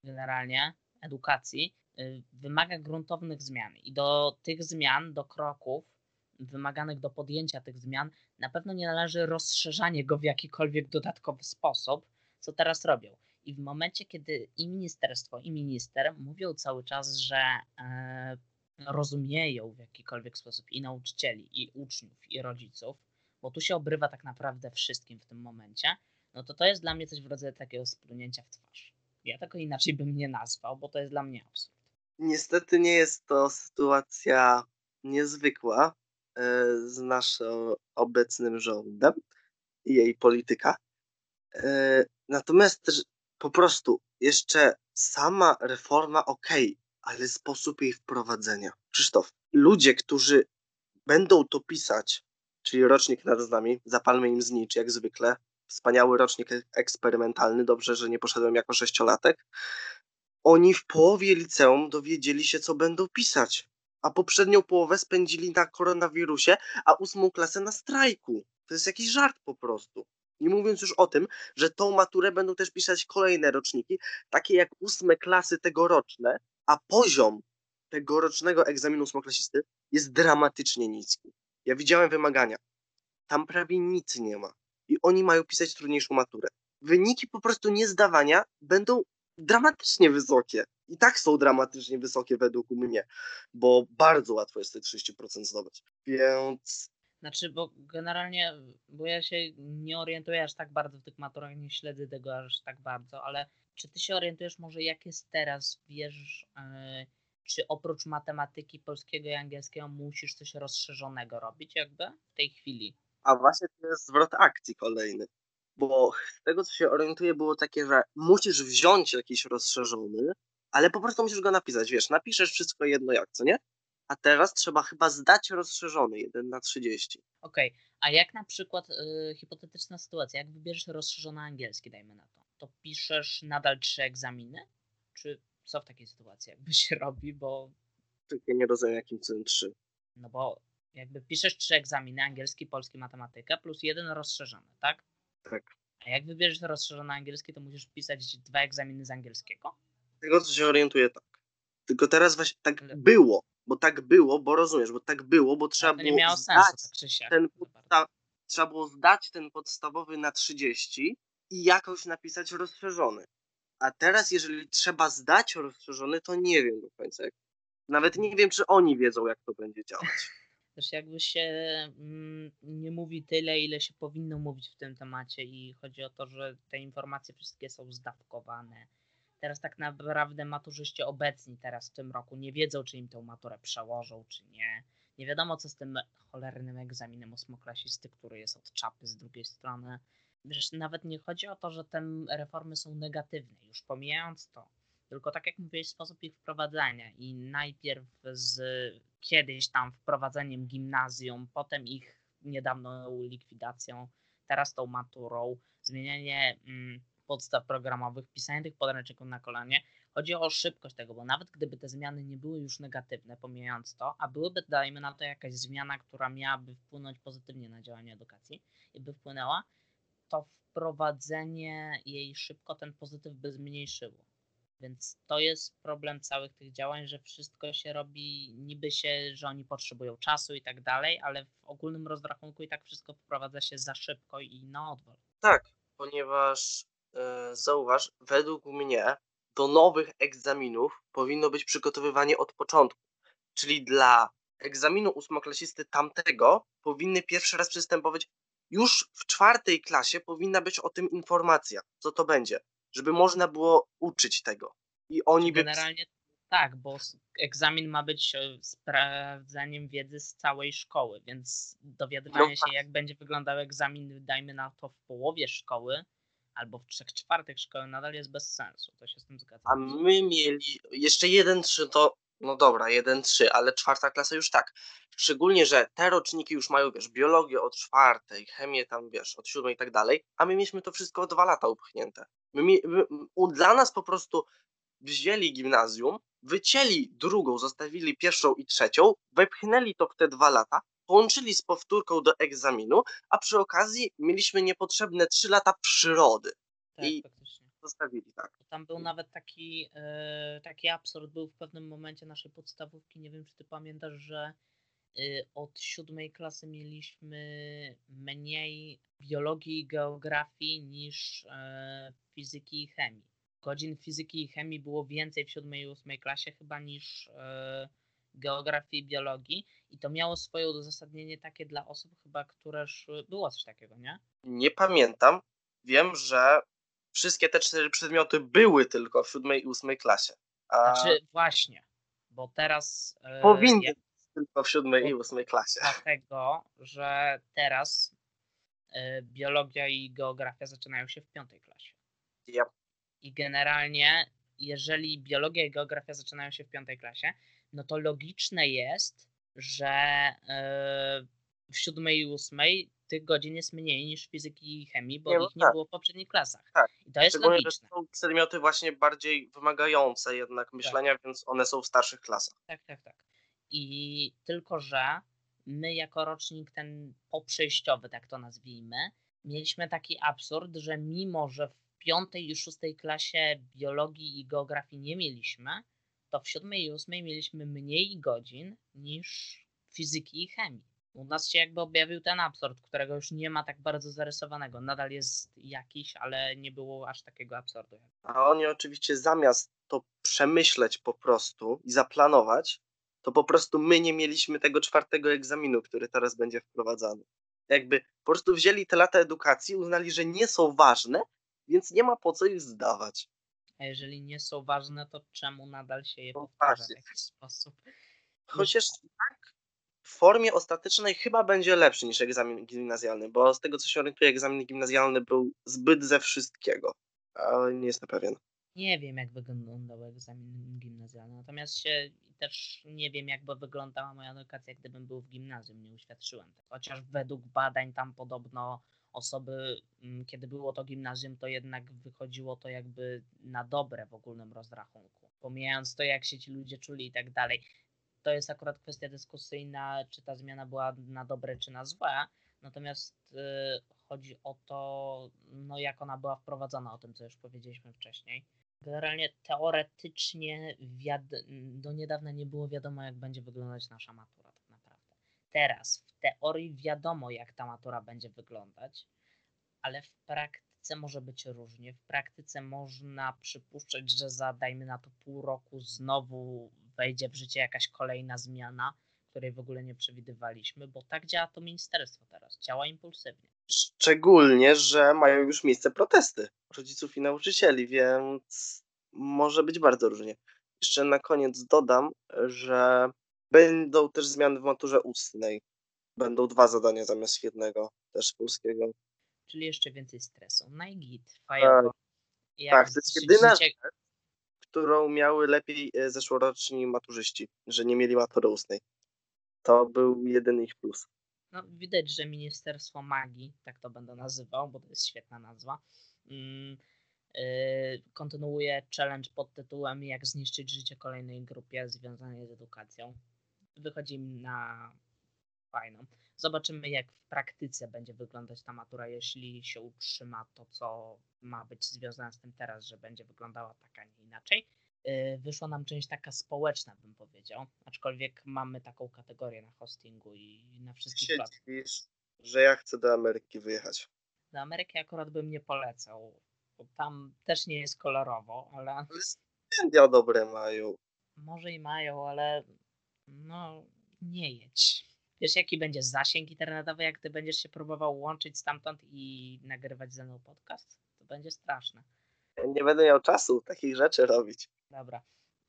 generalnie edukacji y, wymaga gruntownych zmian i do tych zmian, do kroków wymaganych do podjęcia tych zmian, na pewno nie należy rozszerzanie go w jakikolwiek dodatkowy sposób, co teraz robią. I w momencie, kiedy i ministerstwo, i minister mówią cały czas, że e, rozumieją w jakikolwiek sposób i nauczycieli, i uczniów, i rodziców, bo tu się obrywa tak naprawdę wszystkim w tym momencie, no to to jest dla mnie coś w rodzaju takiego splunięcia w twarz. Ja tego inaczej bym nie nazwał, bo to jest dla mnie absurd. Niestety nie jest to sytuacja niezwykła z naszym obecnym rządem i jej polityka. E, natomiast po prostu jeszcze sama reforma ok, ale sposób jej wprowadzenia. Krzysztof, ludzie, którzy będą to pisać, czyli rocznik nad nami, zapalmy im znicz jak zwykle, wspaniały rocznik eksperymentalny, dobrze, że nie poszedłem jako sześciolatek. Oni w połowie liceum dowiedzieli się, co będą pisać, a poprzednią połowę spędzili na koronawirusie, a ósmą klasę na strajku. To jest jakiś żart po prostu. Nie mówiąc już o tym, że tą maturę będą też pisać kolejne roczniki, takie jak ósme klasy tegoroczne, a poziom tegorocznego egzaminu ósmoklasisty jest dramatycznie niski. Ja widziałem wymagania. Tam prawie nic nie ma i oni mają pisać trudniejszą maturę. Wyniki po prostu niezdawania będą dramatycznie wysokie. I tak są dramatycznie wysokie według mnie, bo bardzo łatwo jest te 30% zdobyć. Więc. Znaczy, bo generalnie, bo ja się nie orientuję aż tak bardzo w tych maturach, nie śledzę tego aż tak bardzo, ale czy ty się orientujesz może jak jest teraz, wiesz, yy, czy oprócz matematyki polskiego i angielskiego musisz coś rozszerzonego robić jakby w tej chwili? A właśnie to jest zwrot akcji kolejny. Bo z tego, co się orientuję, było takie, że musisz wziąć jakiś rozszerzony, ale po prostu musisz go napisać. Wiesz, napiszesz wszystko jedno jak, co nie? a teraz trzeba chyba zdać rozszerzony 1 na 30. Okej, a jak na przykład y, hipotetyczna sytuacja, jak wybierzesz rozszerzony angielski, dajmy na to, to piszesz nadal trzy egzaminy? Czy co w takiej sytuacji jakby się robi, bo Tylko nie rozumiem jakim cudem 3. no bo jakby piszesz trzy egzaminy, angielski, polski, matematyka, plus jeden rozszerzony, tak? Tak. A jak wybierzesz rozszerzony angielski, to musisz pisać dwa egzaminy z angielskiego? Tego co się orientuję tak. Tylko teraz właśnie tak Ale- było, bo tak było, bo rozumiesz, bo tak było, bo trzeba było miało zdać sensu, tak ten podsta- trzeba było zdać ten podstawowy na 30 i jakoś napisać rozszerzony. A teraz, jeżeli trzeba zdać rozszerzony, to nie wiem do końca. Nawet nie wiem, czy oni wiedzą, jak to będzie działać. Też jakby się mm, nie mówi tyle, ile się powinno mówić w tym temacie i chodzi o to, że te informacje wszystkie są zdawkowane. Teraz tak naprawdę maturzyści obecni teraz w tym roku nie wiedzą, czy im tę maturę przełożą, czy nie. Nie wiadomo, co z tym cholernym egzaminem ósmoklasisty, który jest od czapy z drugiej strony. Wiesz, nawet nie chodzi o to, że te reformy są negatywne, już pomijając to. Tylko tak jak mówiłeś, sposób ich wprowadzania i najpierw z kiedyś tam wprowadzeniem gimnazjum, potem ich niedawną likwidacją, teraz tą maturą, zmienianie mm, podstaw programowych, pisanie tych podręczników na kolanie. Chodzi o szybkość tego, bo nawet gdyby te zmiany nie były już negatywne, pomijając to, a byłyby, dajmy na to, jakaś zmiana, która miałaby wpłynąć pozytywnie na działanie edukacji i by wpłynęła, to wprowadzenie jej szybko ten pozytyw by zmniejszyło. Więc to jest problem całych tych działań, że wszystko się robi niby się, że oni potrzebują czasu i tak dalej, ale w ogólnym rozrachunku i tak wszystko wprowadza się za szybko i na odwal. Tak, ponieważ zauważ, według mnie do nowych egzaminów powinno być przygotowywanie od początku. Czyli dla egzaminu ósmoklasisty tamtego powinny pierwszy raz przystępować już w czwartej klasie powinna być o tym informacja, co to będzie, żeby można było uczyć tego. I oni by Generalnie tak, bo egzamin ma być e, sprawdzeniem wiedzy z całej szkoły, więc dowiadywanie No się, jak będzie wyglądał egzamin, dajmy na to w połowie szkoły albo w trzech czwartych szkoły, nadal jest bez sensu. To się z tym zgadzam. A my mieli jeszcze 1-3 to, no dobra, 1-3, ale czwarta klasa już tak. Szczególnie, że te roczniki już mają, wiesz, biologię od czwartej, chemię tam, wiesz, od siódmej i tak dalej, a my mieliśmy to wszystko o dwa lata upchnięte. My, my, dla nas po prostu wzięli gimnazjum, wycięli drugą, zostawili pierwszą i trzecią, wepchnęli to w te dwa lata, połączyli z powtórką do egzaminu, a przy okazji mieliśmy niepotrzebne trzy lata przyrody. Tak, i- faktycznie. Zostawili tak. Tam był nawet taki, e, taki absurd, był w pewnym momencie naszej podstawówki, nie wiem czy ty pamiętasz, że y, od siódmej klasy mieliśmy mniej biologii i geografii niż e, fizyki i chemii. Godzin fizyki i chemii było więcej w siódmej i ósmej klasie chyba niż e, geografii i biologii i to miało swoje uzasadnienie takie dla osób chyba, które szły, było coś takiego, nie? Nie pamiętam. Wiem, że wszystkie te cztery przedmioty były tylko w siódmej i ósmej klasie. A Znaczy właśnie, bo teraz e, powinny być tylko w siódmej i ósmej klasie. dlatego, że teraz e, biologia i geografia zaczynają się w piątej klasie. Yep. I generalnie, jeżeli biologia i geografia zaczynają się w piątej klasie, no to logiczne jest, że e, w siódmej i ósmej tych godzin jest mniej niż fizyki i chemii, bo Nie, no ich nie tak. było w poprzednich klasach. Tak. I to jest Szczególnie, logiczne. są przedmioty właśnie bardziej wymagające jednak myślenia, więc one są w starszych klasach. Tak, tak, tak. I tylko, że my jako rocznik ten poprzejściowy, tak to nazwijmy, mieliśmy taki absurd, że mimo, że w piątej i szóstej klasie biologii i geografii nie mieliśmy, to w siódmej i ósmej mieliśmy mniej godzin niż fizyki i chemii. U nas się jakby objawił ten absurd, którego już nie ma tak bardzo zarysowanego. Nadal jest jakiś, ale nie było aż takiego absurdu. A oni oczywiście zamiast to przemyśleć po prostu i zaplanować, to po prostu my nie mieliśmy tego czwartego egzaminu, który teraz będzie wprowadzany. Jakby po prostu wzięli te lata edukacji, uznali, że nie są ważne, więc nie ma po co ich zdawać. A jeżeli nie są ważne, to czemu nadal się je No powtarza w jakiś sposób? Chociaż tak w formie ostatecznej chyba będzie lepszy niż egzamin gimnazjalny, bo z tego co się orientuję, egzamin gimnazjalny był zbyt ze wszystkiego. Ale nie jestem pewien. Nie wiem, jak wyglądał egzamin gimnazjalny, natomiast się też nie wiem, jakby wyglądała moja edukacja, gdybym był w gimnazjum, nie uświadczyłem tego. Chociaż według badań tam podobno osoby, mm, kiedy było to gimnazjum, to jednak wychodziło to jakby na dobre w ogólnym rozrachunku. Pomijając to, jak się ci ludzie czuli i tak dalej. To jest akurat kwestia dyskusyjna, czy ta zmiana była na dobre, czy na złe. Natomiast y, chodzi o to, no jak ona była wprowadzona, o tym, co już powiedzieliśmy wcześniej. Generalnie teoretycznie do niedawna nie było wiadomo, jak będzie wyglądać nasza matura. Teraz w teorii wiadomo, jak ta matura będzie wyglądać, ale w praktyce może być różnie. W praktyce można przypuszczać, że za dajmy na to pół roku znowu wejdzie w życie jakaś kolejna zmiana, której w ogóle nie przewidywaliśmy, bo tak działa to ministerstwo teraz, działa impulsywnie. Szczególnie, że mają już miejsce protesty rodziców i nauczycieli, więc może być bardzo różnie. Jeszcze na koniec dodam, że będą też zmiany w maturze ustnej. Będą dwa zadania zamiast jednego, też polskiego. Czyli jeszcze więcej stresu. No fajowo. Tak, tak to jest jedyna rzecz, którą miały lepiej e, zeszłoroczni maturzyści, że nie mieli matury ustnej. To był jedyny ich plus. No, widać, że Ministerstwo Magii, tak to będę nazywał, bo to jest świetna nazwa, mm, yy, kontynuuje challenge pod tytułem Jak zniszczyć życie kolejnej grupie związanej z edukacją. Wychodzi na fajną. Zobaczymy, jak w praktyce będzie wyglądać ta matura, jeśli się utrzyma to, co ma być związane z tym teraz, że będzie wyglądała tak, a nie inaczej. Y, wyszła nam część taka społeczna, bym powiedział. Aczkolwiek mamy taką kategorię na hostingu i na wszystkich platformach. że ja chcę do Ameryki wyjechać. Do Ameryki akurat bym nie polecał, bo tam też nie jest kolorowo, ale... ale stypendia dobre mają. Może i mają, ale no nie jedź. Wiesz, jaki będzie zasięg internetowy, jak ty będziesz się próbował łączyć stamtąd i nagrywać ze mną podcast? To będzie straszne. Nie będę miał czasu takich rzeczy robić. Dobra.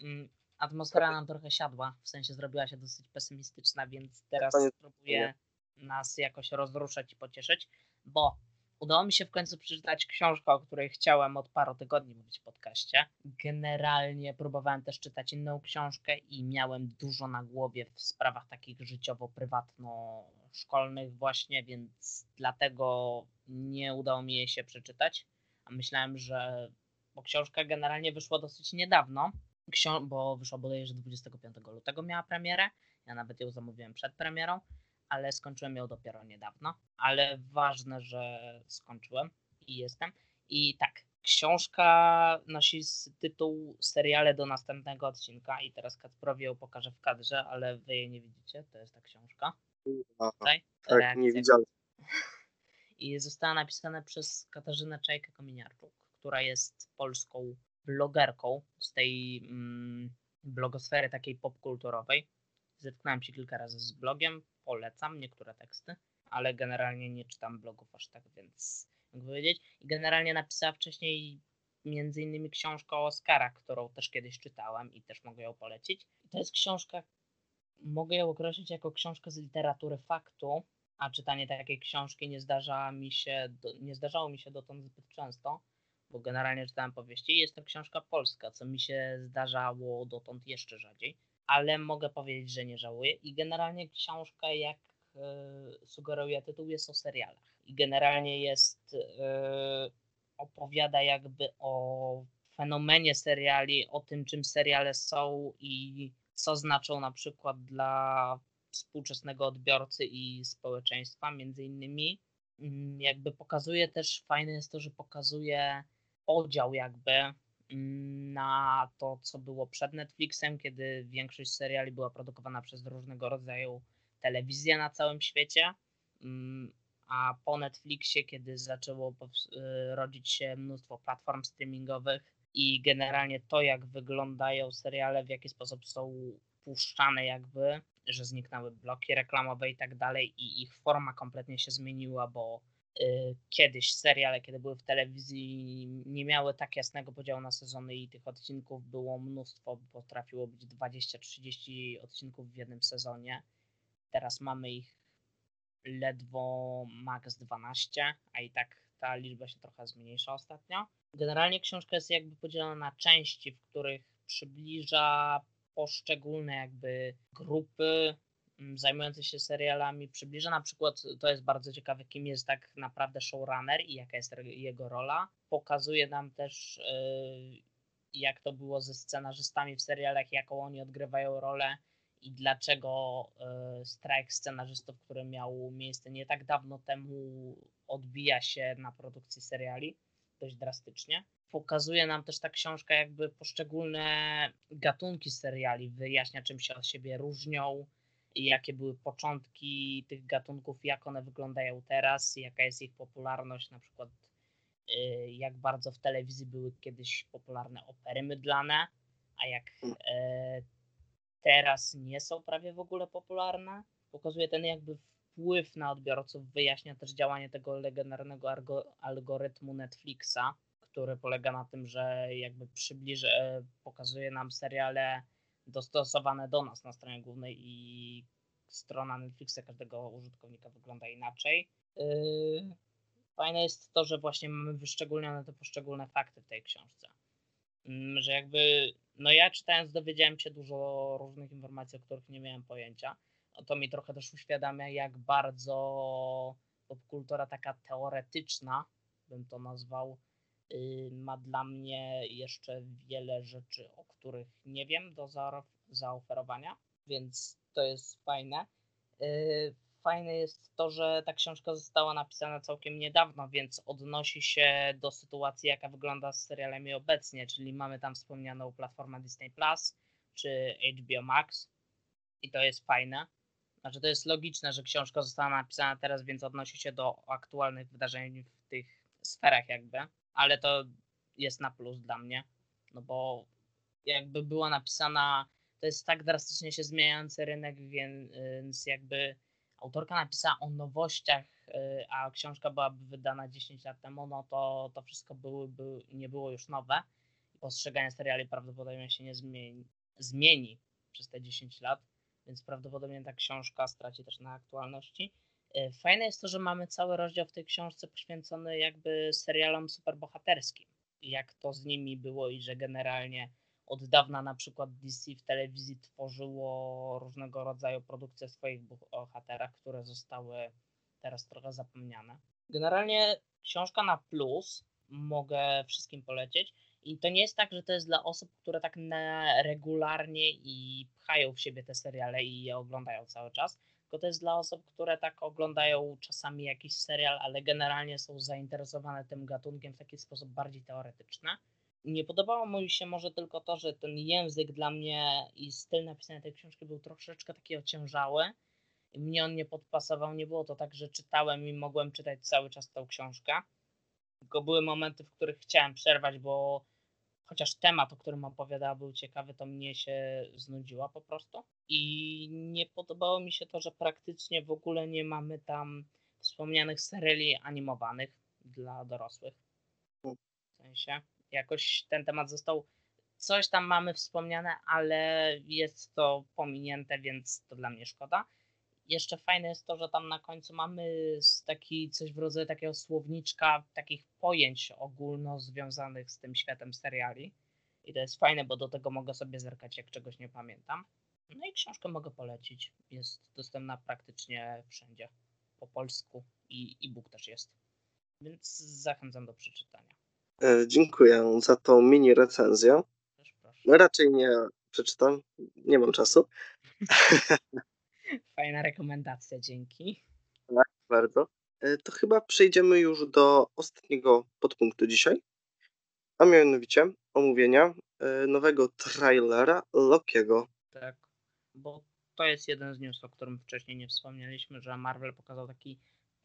Mm, atmosfera nam trochę siadła, w sensie zrobiła się dosyć pesymistyczna, więc teraz spróbuję nas jakoś rozruszać i pocieszyć, bo udało mi się w końcu przeczytać książkę, o której chciałem od paru tygodni mówić w podcaście. Generalnie próbowałem też czytać inną książkę i miałem dużo na głowie w sprawach takich życiowo-prywatno-szkolnych właśnie, więc dlatego nie udało mi jej się przeczytać. A myślałem, że bo książka generalnie wyszła dosyć niedawno, bo wyszła bodajże 25 lutego miała premierę, ja nawet ją zamówiłem przed premierą, ale skończyłem ją dopiero niedawno, ale ważne, że skończyłem i jestem. I tak, książka nosi tytuł Seriale do następnego odcinka i teraz Kacprowi ją pokażę w kadrze, ale wy jej nie widzicie, to jest ta książka. Tutaj, tak, nie widziałem. I została napisana przez Katarzynę Czajkę-Kominiarczuk która jest polską blogerką z tej mm, blogosfery takiej popkulturowej. Zetknąłem się kilka razy z blogiem, polecam niektóre teksty, ale generalnie nie czytam blogów aż tak, więc mogę powiedzieć. I generalnie napisała wcześniej między innymi książkę o Oscarach, którą też kiedyś czytałem i też mogę ją polecić. To jest książka, mogę ją określić jako książkę z literatury faktu, a czytanie takiej książki nie zdarza mi się, nie zdarzało mi się dotąd zbyt często bo generalnie czytałem powieści. Jest to książka polska, co mi się zdarzało dotąd jeszcze rzadziej, ale mogę powiedzieć, że nie żałuję. I generalnie książka, jak e, sugeruje tytuł, jest o serialach. I generalnie jest, e, opowiada jakby o fenomenie seriali, o tym, czym seriale są i co znaczą na przykład dla współczesnego odbiorcy i społeczeństwa, między innymi. Mm, jakby pokazuje też, fajne jest to, że pokazuje podział jakby na to, co było przed Netflixem, kiedy większość seriali była produkowana przez różnego rodzaju telewizje na całym świecie, mm, a po Netflixie, kiedy zaczęło y, rodzić się mnóstwo platform streamingowych i generalnie to, jak wyglądają seriale, w jaki sposób są puszczane jakby, że zniknęły bloki reklamowe i tak dalej i ich forma kompletnie się zmieniła, bo kiedyś seriale, kiedy były w telewizji, nie miały tak jasnego podziału na sezony i tych odcinków było mnóstwo, potrafiło być 20-30 odcinków w jednym sezonie. Teraz mamy ich ledwo max 12, a i tak ta liczba się trochę zmniejsza ostatnio. Generalnie książka jest jakby podzielona na części, w których przybliża poszczególne jakby grupy mm, zajmujące się serialami. Przybliża na przykład, to jest bardzo ciekawe, kim jest tak naprawdę showrunner i jaka jest jego rola. Pokazuje nam też, y, jak to było ze scenarzystami w serialach, jaką oni odgrywają rolę i dlaczego y, strajk scenarzystów, który miał miejsce nie tak dawno temu, odbija się na produkcji seriali dość drastycznie. Pokazuje nam też ta książka jakby poszczególne gatunki seriali, wyjaśnia czym się od siebie różnią, jakie były początki tych gatunków, jak one wyglądają teraz, jaka jest ich popularność, na przykład y, jak bardzo w telewizji były kiedyś popularne opery mydlane, a jak mm. e, teraz nie są prawie w ogóle popularne. Pokazuje ten jakby wpływ na odbiorców, wyjaśnia też działanie tego legendarnego algorytmu Netflixa, który polega na tym, że jakby przybliży, e, pokazuje nam seriale dostosowane do nas na stronie głównej i strona Netflixa każdego użytkownika wygląda inaczej. Yy, fajne jest to, że właśnie mamy wyszczególnione te poszczególne fakty w tej książce. Mm, że jakby, no ja czytając dowiedziałem się dużo różnych informacji, o których nie miałem pojęcia. To mi trochę też uświadamia, jak bardzo popkultura taka teoretyczna, bym to nazwał, ma dla mnie jeszcze wiele rzeczy, o których nie wiem do zaoferowania, więc to jest fajne. Y, fajne jest to, że ta książka została napisana całkiem niedawno, więc odnosi się do sytuacji, jaka wygląda z serialami obecnie, czyli mamy tam wspomnianą platformę Disney Plus czy HBO Max i to jest fajne. Znaczy to jest logiczne, że książka została napisana teraz, więc odnosi się do aktualnych wydarzeń w tych sferach jakby ale to jest na plus dla mnie, no bo jakby była napisana, to jest tak drastycznie się zmieniający rynek, więc jakby autorka napisała o nowościach, y, a książka byłaby wydana 10 lat temu, no to to wszystko byłyby, nie było już nowe. Postrzeganie seriali prawdopodobnie się nie zmieni, zmieni przez te 10 lat, więc prawdopodobnie ta książka straci też na aktualności. E, fajne jest to, że mamy cały rozdział w tej książce poświęcony jakby serialom superbohaterskim. Jak to z nimi było i że generalnie od dawna na przykład DC w telewizji tworzyło różnego rodzaju produkcje swoich bohaterach, które zostały teraz trochę zapomniane. Generalnie książka na plus mogę wszystkim polecieć. I to nie jest tak, że to jest dla osób, które tak regularnie i pchają w siebie te seriale i je oglądają cały czas tylko to jest dla osób, które tak oglądają czasami jakiś serial, ale generalnie są zainteresowane tym gatunkiem w taki sposób bardziej teoretyczny. Nie podobało mi się może tylko to, że ten język dla mnie i styl napisania tej książki był troszeczkę taki ociężały. Mnie on nie podpasował. Nie było to tak, że czytałem i mogłem czytać cały czas tą książkę. Tylko były momenty, w których chciałem przerwać, bo chociaż temat, o którym opowiadała, był ciekawy, to mnie się znudziła po prostu. I nie podobało mi się to, że praktycznie w ogóle nie mamy tam wspomnianych seriali animowanych dla dorosłych. W sensie, jakoś ten temat został. Coś tam mamy wspomniane, ale jest to pominięte, więc to dla mnie szkoda. Jeszcze fajne jest to, że tam na końcu mamy taki coś w rodzaju takiego słowniczka, takich pojęć ogólno związanych z tym światem seriali. I to jest fajne, bo do tego mogę sobie zerkać, jak czegoś nie pamiętam. No i książkę mogę polecić. Jest dostępna praktycznie wszędzie. Po polsku i e-book też jest. Więc zachęcam do przeczytania. E, dziękuję za tą mini recenzję. Proszę. Raczej nie przeczytam, nie mam czasu. Fajna rekomendacja, dzięki. Tak, bardzo. E, to chyba przejdziemy już do ostatniego podpunktu dzisiaj, a mianowicie omówienia e, nowego trailera Lokiego. Tak, bo to jest jeden z news, o którym wcześniej nie wspomnieliśmy, że Marvel pokazał taki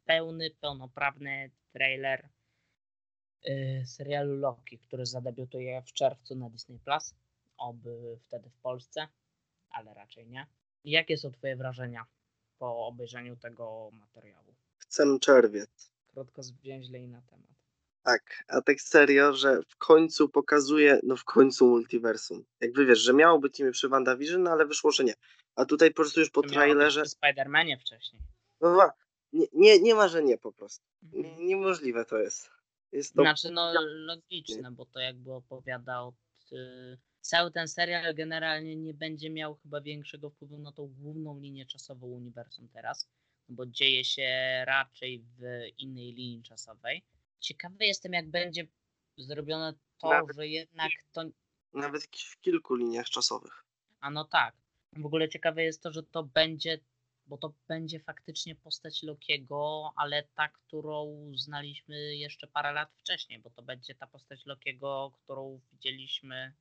pełny, pełnoprawny trailer e, serialu Loki, który zadebiutuje w czerwcu na Disney Plus. Oby wtedy w Polsce, ale raczej nie. Jakie są Twoje wrażenia po obejrzeniu tego materiału? Chcę czerwiec. Krótko zwięźlej na temat. Tak, a tak serio, że w końcu pokazuje, no w końcu multiversum. Jakby wiesz, że miało być nimi przy WandaVision, no ale wyszło, że nie. A tutaj po prostu już po to trailerze... Przy Spider-Manie wcześniej. No, Nie, nie, nie ma, że nie po prostu. Mhm. Nie, niemożliwe to jest. Jest to Znaczy, no logiczne, bo to jakby opowiada od... y, Cały ten serial generalnie nie będzie miał chyba większego wpływu na tą główną linię czasową uniwersum teraz, bo dzieje się raczej w innej linii czasowej. Ciekawy jestem, jak będzie zrobione to, Nawet- że jednak to... nawet w kilku liniach czasowych. A no tak. W ogóle ciekawe jest to, że to będzie, bo to będzie faktycznie postać Lokiego, ale ta, którą znaliśmy jeszcze parę lat wcześniej, bo to będzie ta postać Lokiego, którą widzieliśmy,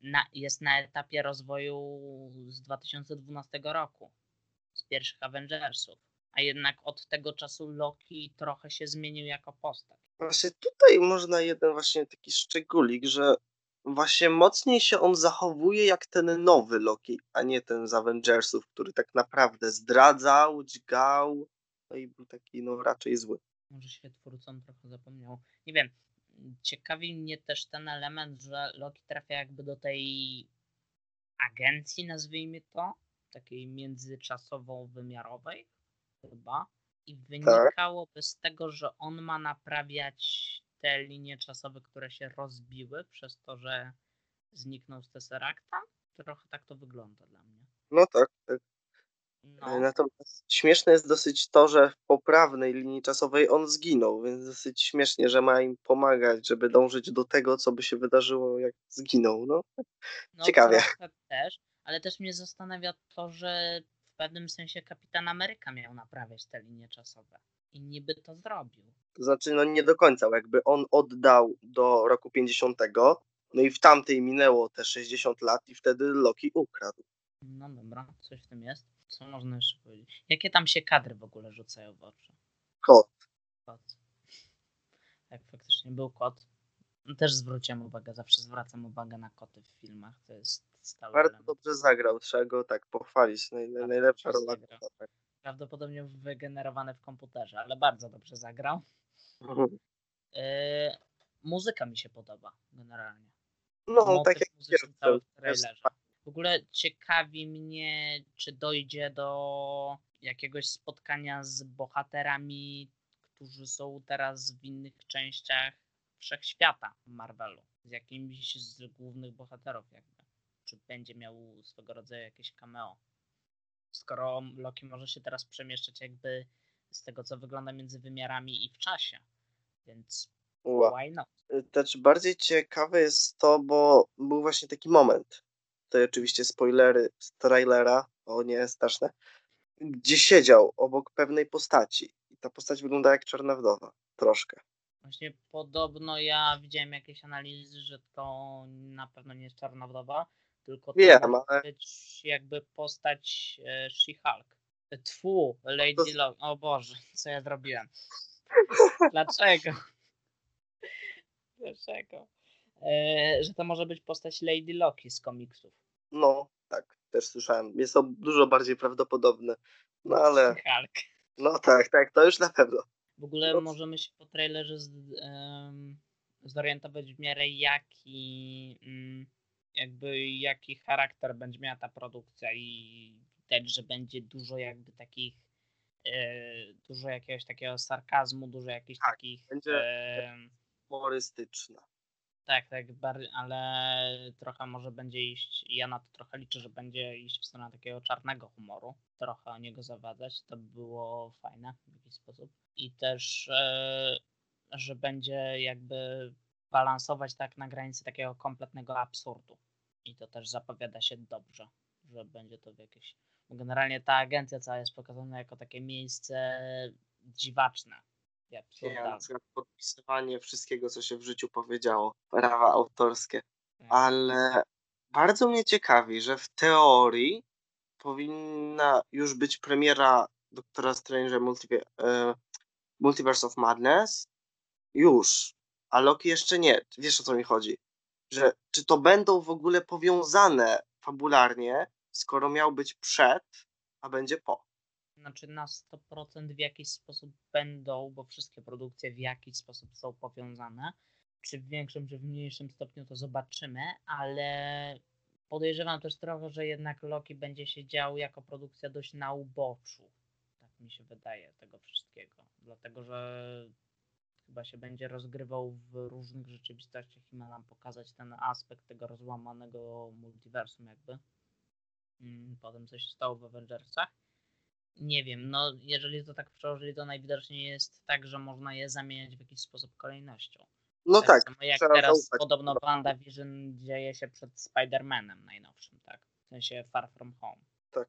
na, jest na etapie rozwoju z 2012 roku, z pierwszych Avengersów. A jednak od tego czasu Loki trochę się zmienił jako postać. Właśnie tutaj można jeden właśnie taki szczególik, że właśnie mocniej się on zachowuje jak ten nowy Loki, a nie ten z Avengersów, który tak naprawdę zdradzał, dźgał, no i był taki no raczej zły. Może się twórcom trochę zapomniał. Nie wiem. Ciekawi mnie też ten element, że Loki trafia jakby do tej agencji, nazwijmy to, takiej międzyczasowo-wymiarowej chyba. I wynikałoby z tego, że on ma naprawiać te linie czasowe, które się rozbiły przez to, że zniknął z Tesseracta. Trochę tak to wygląda dla mnie. No tak, tak. No, Natomiast śmieszne jest dosyć to, że w poprawnej linii czasowej on zginął, więc dosyć śmiesznie, że ma im pomagać, żeby dążyć do tego, co by się wydarzyło, jak zginął. No, no ciekawie. też, ale też mnie zastanawia to, że w pewnym sensie Kapitan Ameryka miał naprawiać te linie czasowe. I niby to zrobił. To znaczy, no nie do końca, jakby on oddał do roku 50, no i w tamtej minęło te 60 lat i wtedy Loki ukradł. No dobra, coś w tym jest. Co można jeszcze powiedzieć? Jakie tam się kadry w ogóle rzucają w oczy? Kot. Kot. Tak, faktycznie był kot. Też zwróciłem uwagę, zawsze zwracam uwagę na koty w filmach. To jest stały Bardzo element. dobrze zagrał, trzeba go tak pochwalić. Naj, naj, najlepsza rola. zagrał. Prawdopodobnie wygenerowane w komputerze, ale bardzo dobrze zagrał. Mhm. Yy, muzyka mi się podoba generalnie. No, Motyw tak jak w trailerze. W ogóle ciekawi mnie, czy dojdzie do jakiegoś spotkania z bohaterami, którzy są teraz w innych częściach wszechświata Marvelu. Z jakimś z głównych bohaterów jakby. Czy będzie miał swego rodzaju jakieś cameo. Skoro Loki może się teraz przemieszczać jakby z tego, co wygląda między wymiarami i w czasie. Więc why not? Znaczy bardziej ciekawe jest to, bo był właśnie taki moment, to oczywiście spoilery z trailera, o nie, straszne, gdzie siedział obok pewnej postaci i ta postać wygląda jak Czarna Wdowa, troszkę. Właśnie podobno ja widziałem jakieś analizy, że to na pewno nie jest Czarna Wdowa, tylko to Wiem, może ale- być jakby postać e, She-Hulk. Tfu, Lady To- Loki. O Boże, co ja zrobiłem? Dlaczego? Dlaczego? E, że to może być postać Lady Loki z komiksów. No, tak, też słyszałem, jest to dużo bardziej prawdopodobne, no ale, Hulk. no tak, tak, to już na pewno. W ogóle No. możemy się po trailerze z, em, zorientować w miarę jaki mm, jakby jaki charakter będzie miała ta produkcja i widać, że będzie dużo jakby takich e, dużo jakiegoś takiego sarkazmu, dużo jakichś Tak, takich będzie- em, Humorystyczna. Tak, tak, ale trochę może będzie iść, ja na to trochę liczę, że będzie iść w stronę takiego czarnego humoru, trochę o niego zawadzać, to by było fajne w jakiś sposób. I też, e, że będzie jakby balansować tak na granicy takiego kompletnego absurdu. I to też zapowiada się dobrze, że będzie to w jakieś... Bo generalnie ta agencja cała jest pokazana jako takie miejsce dziwaczne. Nie, na przykład podpisywanie wszystkiego, co się w życiu powiedziało, prawa autorskie. Tak. ale bardzo mnie ciekawi, że w teorii powinna już być premiera Doktora Strange'a Multiver- e, Multiverse of Madness. Już, a Loki jeszcze nie. Wiesz o co mi chodzi? Że czy to będą w ogóle powiązane fabularnie, skoro miał być przed, a będzie po. Znaczy na 100% w jakiś sposób będą, bo wszystkie produkcje w jakiś sposób są powiązane. Czy w większym, czy w mniejszym stopniu to zobaczymy, ale podejrzewam też trochę, że jednak Loki będzie się dział jako produkcja dość na uboczu. Tak mi się wydaje, tego wszystkiego. Dlatego, że chyba się będzie rozgrywał w różnych rzeczywistościach i ma nam pokazać ten aspekt tego rozłamanego multiversum jakby. Mm, potem co się stało w Avengersach. Nie wiem, no jeżeli to tak przełożyli, to najwidoczniej jest tak, że można je zamieniać w jakiś sposób kolejnością. No tak. samo jak teraz zaufać. podobno WandaVision dzieje się przed Spider-Manem najnowszym, tak? W sensie Far From Home. Tak.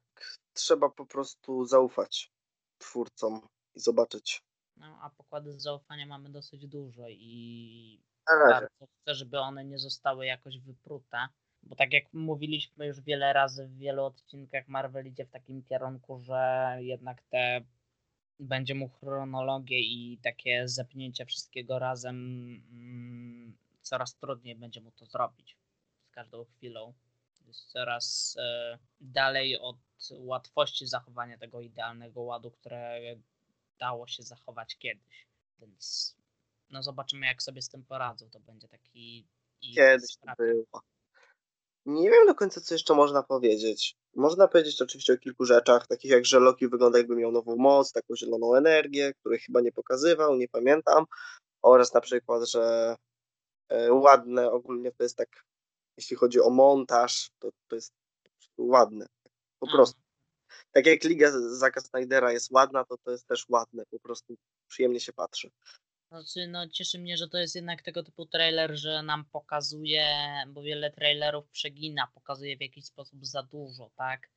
Trzeba po prostu zaufać twórcom i zobaczyć. No, a pokłady zaufania mamy dosyć dużo i bardzo chcę, żeby one nie zostały jakoś wyprute. Bo tak jak mówiliśmy już wiele razy w wielu odcinkach, Marvel idzie w takim kierunku, że jednak te będzie mu chronologię i takie zepnięcie wszystkiego razem mm, coraz trudniej będzie mu to zrobić z każdą chwilą. Jest coraz e, dalej od łatwości zachowania tego idealnego ładu, które dało się zachować kiedyś. Więc no zobaczymy, jak sobie z tym poradzą. To będzie taki. Kiedyś to było. Nie wiem do końca, co jeszcze można powiedzieć. Można powiedzieć oczywiście o kilku rzeczach, takich jak, że Loki wygląda jakby miał nową moc, taką zieloną energię, której chyba nie pokazywał, nie pamiętam. Oraz na przykład, że e, ładne ogólnie to jest tak, jeśli chodzi o montaż, to, to jest ładne. Po Aha. prostu. Tak jak Liga Zaka Snydera jest ładna, to to jest też ładne, po prostu przyjemnie się patrzy. Znaczy, no cieszy mnie, że to jest jednak tego typu trailer, że nam pokazuje, bo wiele trailerów przegina, pokazuje w jakiś sposób za dużo, tak?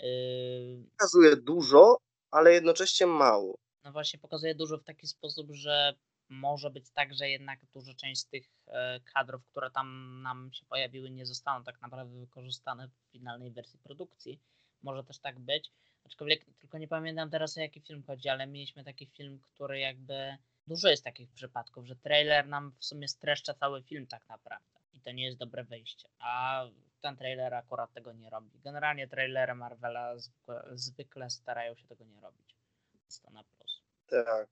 Yy, Pokazuje dużo, ale jednocześnie mało. no właśnie pokazuje dużo w taki sposób, że może być tak, że jednak duża część z tych e, kadrów, które tam nam się pojawiły, nie zostaną tak naprawdę wykorzystane w finalnej wersji produkcji. Może też tak być. Aczkolwiek tylko nie pamiętam teraz o jaki film chodzi, ale mieliśmy taki film, który jakby. Dużo jest takich przypadków, że trailer nam w sumie streszcza cały film tak naprawdę. I to nie jest dobre wyjście. A ten trailer akurat tego nie robi. Generalnie trailery Marvela zwykle, zwykle starają się tego nie robić. Jest to na plus. Tak.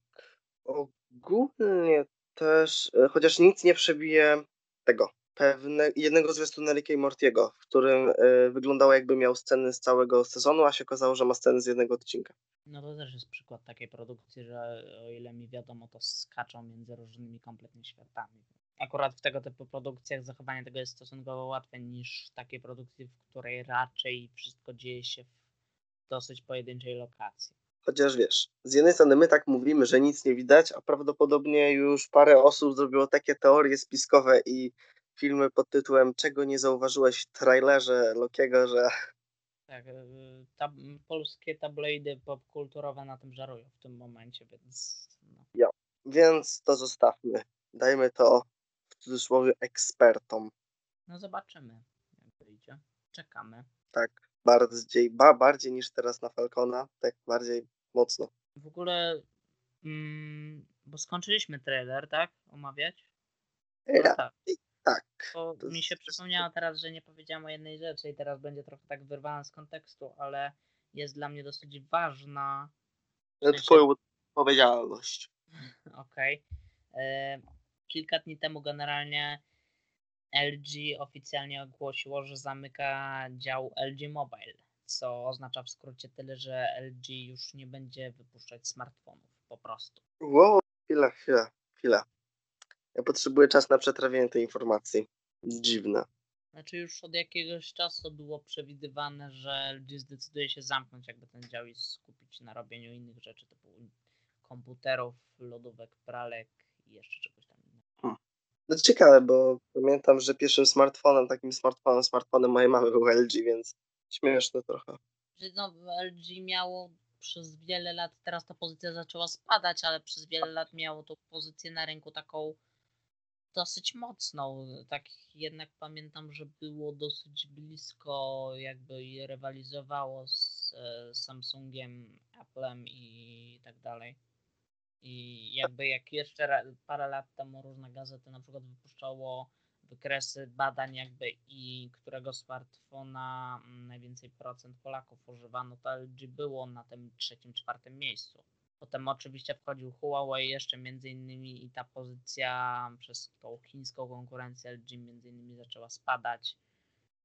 Ogólnie też, e, chociaż nic nie przebije tego, pewne, jednego zwiastuna Ricka i Mortiego, w którym e, wyglądało jakby miał sceny z całego sezonu, a się okazało, że ma sceny z jednego odcinka. No to też jest przykład takiej produkcji, że o ile mi wiadomo, to skaczą między różnymi kompletnie światami. Akurat w tego typu produkcjach zachowanie tego jest stosunkowo łatwe niż w takiej produkcji, w której raczej wszystko dzieje się w dosyć pojedynczej lokacji. Chociaż wiesz, z jednej strony my tak mówimy, że nic nie widać, a prawdopodobnie już parę osób zrobiło takie teorie spiskowe i filmy pod tytułem Czego nie zauważyłeś w trailerze Lokiego, że Tak, yy, tab polskie tabloidy popkulturowe na tym żarują w tym momencie, więc no. więc to zostawmy. Dajmy to w cudzysłowie ekspertom. no zobaczymy, jak wyjdzie. Czekamy. Tak, bardziej, ba, bardziej niż teraz na Falcona, tak bardziej mocno. W ogóle, mm, bo skończyliśmy trailer, tak? Omawiać? No Ja, tak. Tak. Bo To mi się jest- przypomniało teraz, że nie powiedziałam o jednej rzeczy i teraz będzie trochę tak wyrwana z kontekstu, ale jest dla mnie dosyć ważna. Sensie- twoją odpowiedzialność. Okej. E, Kilka dni temu generalnie LG oficjalnie ogłosiło, że zamyka dział LG Mobile, co oznacza w skrócie tyle, że LG już nie będzie wypuszczać smartfonów po prostu. Wow, chwila, chwila, chwila. Ja potrzebuję czas na przetrawienie tej informacji. Dziwne. Znaczy już od jakiegoś czasu było przewidywane, że LG zdecyduje się zamknąć jakby ten dział i skupić na robieniu innych rzeczy typu komputerów, lodówek, pralek i jeszcze czegoś tam innego. No ciekawe, bo pamiętam, że pierwszym smartfonem, takim smartfonem, smartfonem mojej mamy był LG, więc śmieszne trochę. No, LG miało przez wiele lat, teraz ta pozycja zaczęła spadać, ale przez wiele lat miało tą pozycję na rynku taką dosyć mocną. Tak jednak pamiętam, że było dosyć blisko, jakby i rywalizowało z e, Samsungiem, Applem i tak dalej. I jakby jak jeszcze parę lat temu różne gazety na przykład wypuszczało wykresy badań jakby i którego smartfona mm, najwięcej procent Polaków używano, to LG było na tym trzecim, czwartym miejscu. Potem oczywiście wchodził Huawei jeszcze między innymi i ta pozycja przez tą chińską konkurencję LG między innymi zaczęła spadać.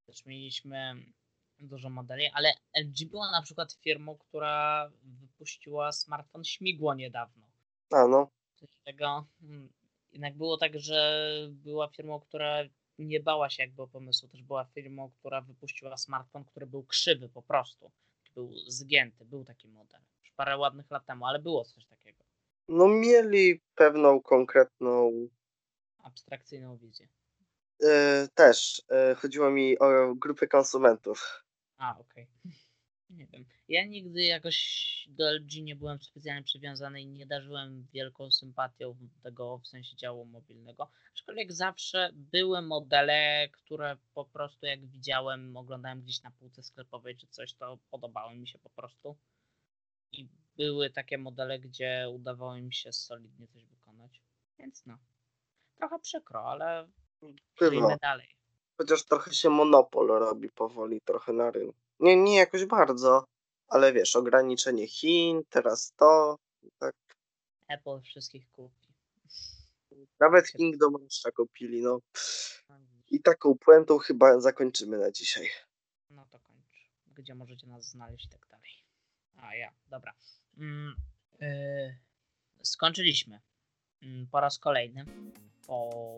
Też mieliśmy dużo modeli, ale LG była na przykład firmą, która wypuściła smartfon śmigło niedawno. A no, Coś tego, mm, jednak było tak, że była firmą, która nie bała się jakby pomysłu. Też była firmą, która wypuściła smartfon, który był krzywy po prostu. Był zgięty, był taki model. Parę ładnych lat temu, ale było coś takiego. no mieli pewną konkretną Abstrakcyjną wizję. e, też. E, chodziło mi o grupę konsumentów. A, okej. Nie wiem. Ja nigdy jakoś do LG nie byłem specjalnie przywiązany i nie darzyłem wielką sympatią tego w sensie działu mobilnego. Aczkolwiek zawsze były modele, które po prostu jak widziałem, oglądałem gdzieś na półce sklepowej czy coś, to podobały mi się po prostu. I były takie modele, gdzie udawało mi się solidnie coś wykonać. Więc no. Trochę przykro, ale żyjmy dalej. Chociaż trochę się monopol robi powoli trochę na rynku. Nie, nie jakoś bardzo, ale wiesz, ograniczenie Chin, teraz to. Tak. Apple wszystkich kupi. Nawet Kingdom Rush'a kupili, no. I taką puentą chyba zakończymy na dzisiaj. No to kończ. Gdzie możecie nas znaleźć i tak dalej. A ja, dobra. Mm, yy, skończyliśmy. Mm, po raz kolejny. Po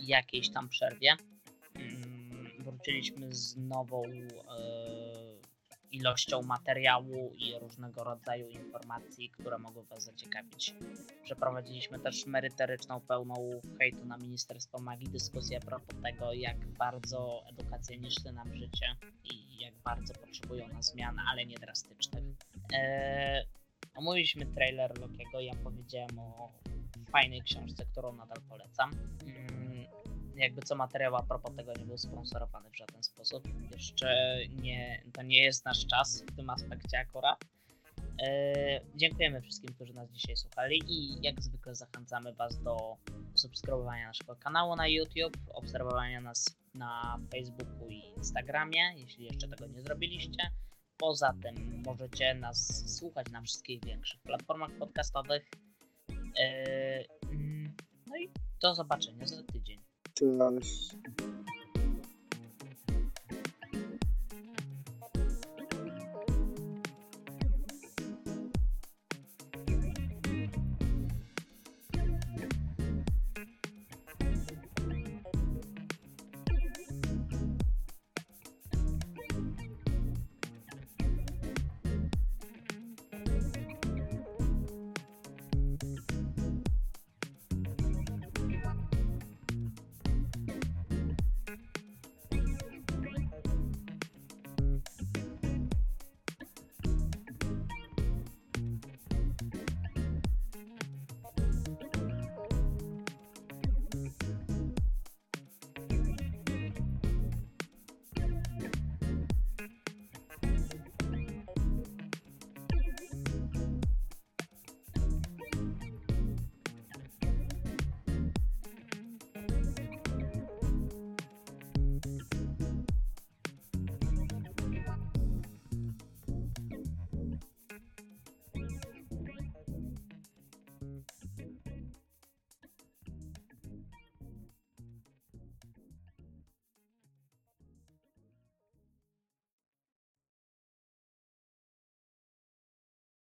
jakiejś tam przerwie. Mm, wróciliśmy z nową yy, ilością materiału i różnego rodzaju informacji, które mogą Was zaciekawić. Przeprowadziliśmy też merytoryczną, pełną hejtu na Ministerstwo Magii dyskusję a propos tego, jak bardzo edukacja niszczy nam życie i jak bardzo potrzebują nas zmian, ale nie drastycznych. Eee, omówiliśmy trailer Lokiego, ja powiedziałem o fajnej książce, którą nadal polecam. Mm, jakby co materiał a propos tego nie był sponsorowany w żaden sposób. Jeszcze nie, to nie jest nasz czas w tym aspekcie akurat. Eee, dziękujemy wszystkim, którzy nas dzisiaj słuchali i jak zwykle zachęcamy Was do subskrybowania naszego kanału na YouTube, obserwowania nas na Facebooku i Instagramie, jeśli jeszcze tego nie zrobiliście. Poza tym możecie nas słuchać na wszystkich większych platformach podcastowych. Eee, mm, no i do zobaczenia za tydzień. Cześć.